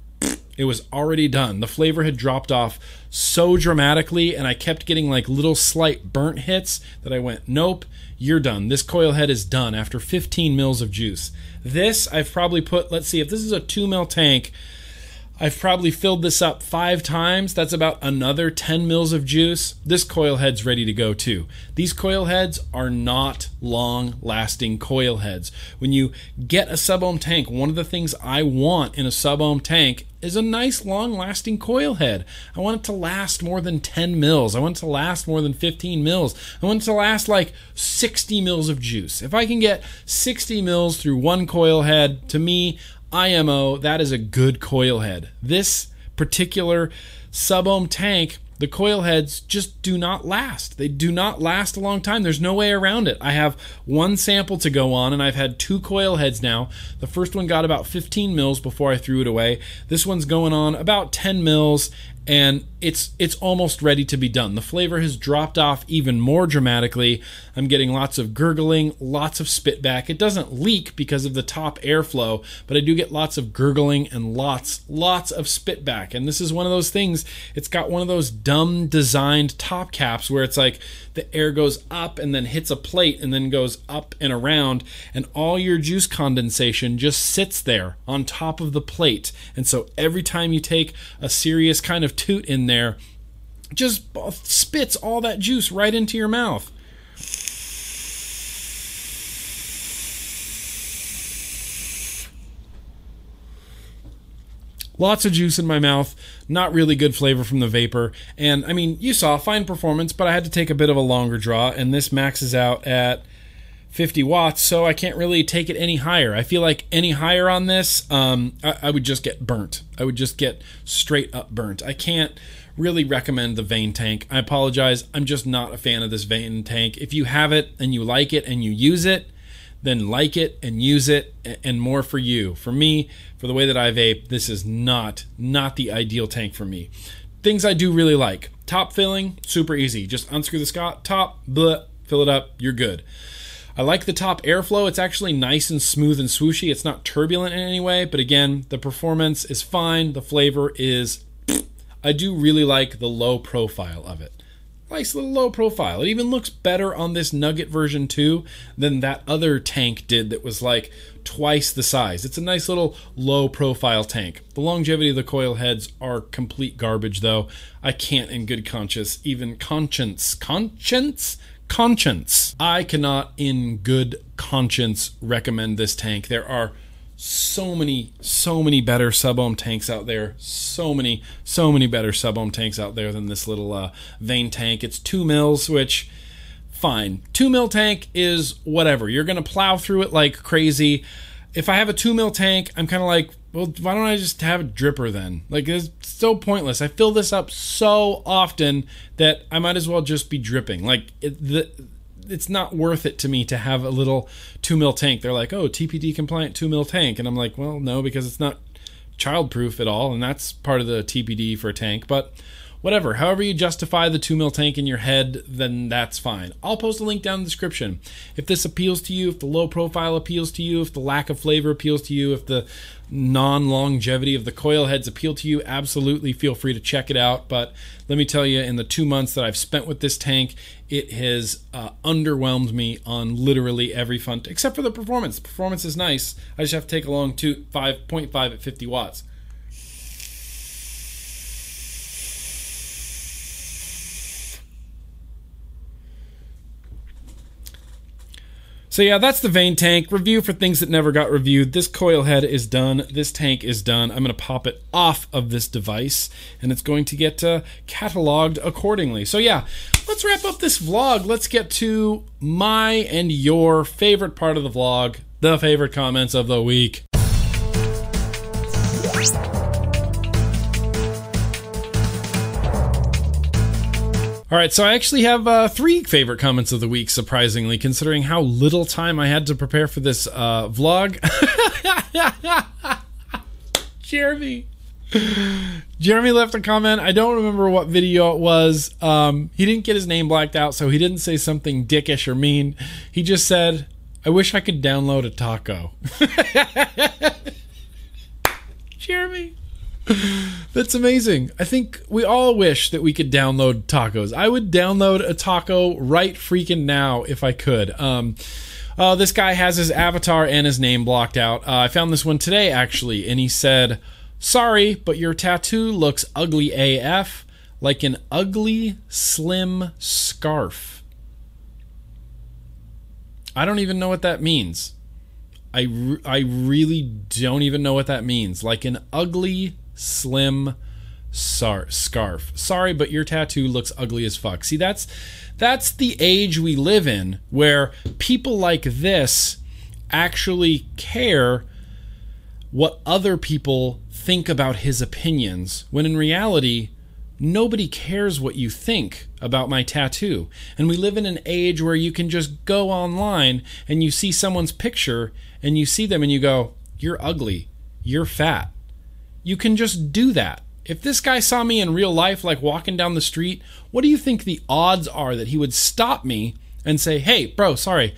It was already done. The flavor had dropped off so dramatically, and I kept getting like little slight burnt hits that I went, nope, you're done. This coil head is done after 15 mils of juice. This, I've probably put, let's see, if this is a 2 mil tank, I've probably filled this up five times. That's about another 10 mils of juice. This coil head's ready to go too. These coil heads are not long lasting coil heads. When you get a sub ohm tank, one of the things I want in a sub ohm tank is a nice long lasting coil head. I want it to last more than 10 mils. I want it to last more than 15 mils. I want it to last like 60 mils of juice. If I can get 60 mils through one coil head, to me, IMO, that is a good coil head. This particular sub ohm tank, the coil heads just do not last. They do not last a long time. There's no way around it. I have one sample to go on, and I've had two coil heads now. The first one got about 15 mils before I threw it away. This one's going on about 10 mils, and it's it's almost ready to be done. The flavor has dropped off even more dramatically. I'm getting lots of gurgling, lots of spit back. It doesn't leak because of the top airflow, but I do get lots of gurgling and lots lots of spit back. And this is one of those things. It's got one of those dumb designed top caps where it's like the air goes up and then hits a plate and then goes up and around and all your juice condensation just sits there on top of the plate. And so every time you take a serious kind of toot in there, just spits all that juice right into your mouth. Lots of juice in my mouth, not really good flavor from the vapor. And I mean, you saw fine performance, but I had to take a bit of a longer draw, and this maxes out at 50 watts, so I can't really take it any higher. I feel like any higher on this, um, I, I would just get burnt. I would just get straight up burnt. I can't really recommend the Vane tank. I apologize. I'm just not a fan of this Vane tank. If you have it and you like it and you use it, then like it and use it and more for you. For me, for the way that I vape, this is not not the ideal tank for me. Things I do really like. Top filling, super easy. Just unscrew the Scott top, bleh, fill it up, you're good. I like the top airflow. It's actually nice and smooth and swooshy. It's not turbulent in any way, but again, the performance is fine. The flavor is I do really like the low profile of it. Nice little low profile. It even looks better on this Nugget version 2 than that other tank did that was like twice the size. It's a nice little low profile tank. The longevity of the coil heads are complete garbage though. I can't in good conscience, even conscience, conscience, conscience. I cannot in good conscience recommend this tank. There are so many, so many better sub ohm tanks out there. So many, so many better sub ohm tanks out there than this little uh, Vane tank. It's two mils, which fine. Two mil tank is whatever. You're gonna plow through it like crazy. If I have a two mil tank, I'm kind of like, well, why don't I just have a dripper then? Like it's so pointless. I fill this up so often that I might as well just be dripping. Like it, the it's not worth it to me to have a little two mil tank. They're like, oh, TPD compliant two mil tank, and I'm like, well, no, because it's not childproof at all, and that's part of the TPD for a tank. But whatever, however you justify the two mil tank in your head, then that's fine. I'll post a link down in the description. If this appeals to you, if the low profile appeals to you, if the lack of flavor appeals to you, if the non longevity of the coil heads appeal to you, absolutely feel free to check it out. But let me tell you, in the two months that I've spent with this tank, it has uh, underwhelmed me on literally every front, except for the performance. Performance is nice. I just have to take along to 5.5 at 50 watts. So yeah, that's the Vane tank review for things that never got reviewed. This coil head is done. This tank is done. I'm going to pop it off of this device, and it's going to get uh, cataloged accordingly. So yeah, let's wrap up this vlog. Let's get to my and your favorite part of the vlog, the favorite comments of the week. All right, so I actually have uh, three favorite comments of the week, surprisingly, considering how little time I had to prepare for this uh, vlog. Jeremy. Jeremy left a comment. I don't remember what video it was. Um, he didn't get his name blacked out, so he didn't say something dickish or mean. He just said, I wish I could download a taco. Jeremy. That's amazing. I think we all wish that we could download tacos. I would download a taco right freaking now if I could. Um, uh, this guy has his avatar and his name blocked out. Uh, I found this one today, actually, and he said, Sorry, but your tattoo looks ugly AF, like an ugly, slim scarf. I don't even know what that means. I, re- I really don't even know what that means. Like an ugly, slim sar- scarf. Sorry, but your tattoo looks ugly as fuck. See, that's that's the age we live in where people like this actually care what other people think about his opinions when in reality nobody cares what you think about my tattoo. And we live in an age where you can just go online and you see someone's picture and you see them and you go, You're ugly. You're fat. You can just do that. If this guy saw me in real life, like walking down the street, what do you think the odds are that he would stop me and say, Hey, bro, sorry.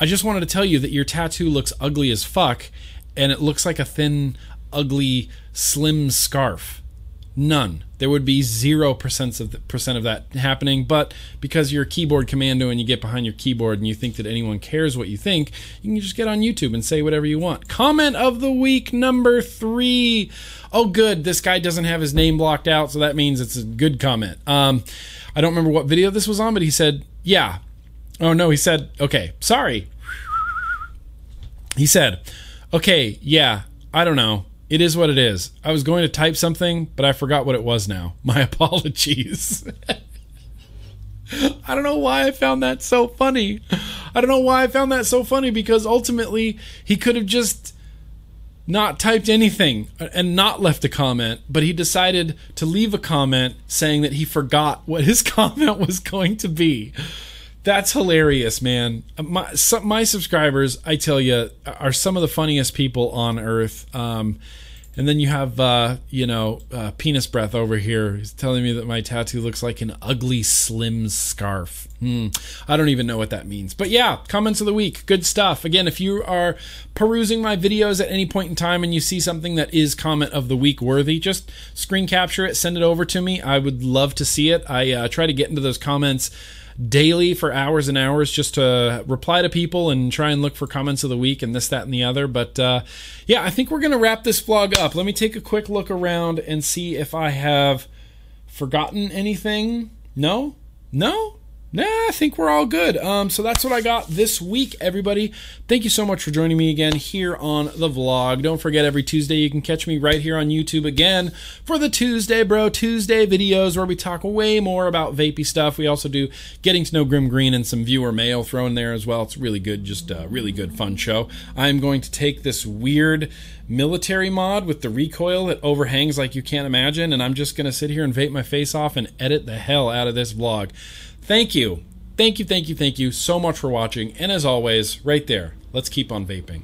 I just wanted to tell you that your tattoo looks ugly as fuck and it looks like a thin, ugly, slim scarf. None. There would be zero percent of the, percent of that happening. But because you're a keyboard commando and you get behind your keyboard and you think that anyone cares what you think, you can just get on YouTube and say whatever you want. Comment of the week number three. Oh, good. This guy doesn't have his name blocked out, so that means it's a good comment. Um, I don't remember what video this was on, but he said, "Yeah." Oh no, he said, "Okay, sorry." He said, "Okay, yeah, I don't know." It is what it is. I was going to type something, but I forgot what it was now. My apologies. I don't know why I found that so funny. I don't know why I found that so funny because ultimately he could have just not typed anything and not left a comment, but he decided to leave a comment saying that he forgot what his comment was going to be. That's hilarious, man. My some, my subscribers, I tell you, are some of the funniest people on earth. Um, and then you have, uh, you know, uh, penis breath over here. He's telling me that my tattoo looks like an ugly, slim scarf. Hmm. I don't even know what that means. But yeah, comments of the week. Good stuff. Again, if you are perusing my videos at any point in time and you see something that is comment of the week worthy, just screen capture it, send it over to me. I would love to see it. I uh, try to get into those comments daily for hours and hours just to reply to people and try and look for comments of the week and this, that, and the other. But uh, yeah, I think we're going to wrap this vlog up. Let me take a quick look around and see if I have forgotten anything. No? No? Nah, I think we're all good. Um, so that's what I got this week, everybody. Thank you so much for joining me again here on the vlog. Don't forget, every Tuesday you can catch me right here on YouTube again for the Tuesday Bro Tuesday videos where we talk way more about vapey stuff. We also do getting to know Grimm Green and some viewer mail thrown there as well. It's really good, just a really good, fun show. I'm going to take this weird military mod with the recoil that overhangs like you can't imagine, and I'm just going to sit here and vape my face off and edit the hell out of this vlog. Thank you. Thank you, thank you, thank you so much for watching. And as always, right there, let's keep on vaping.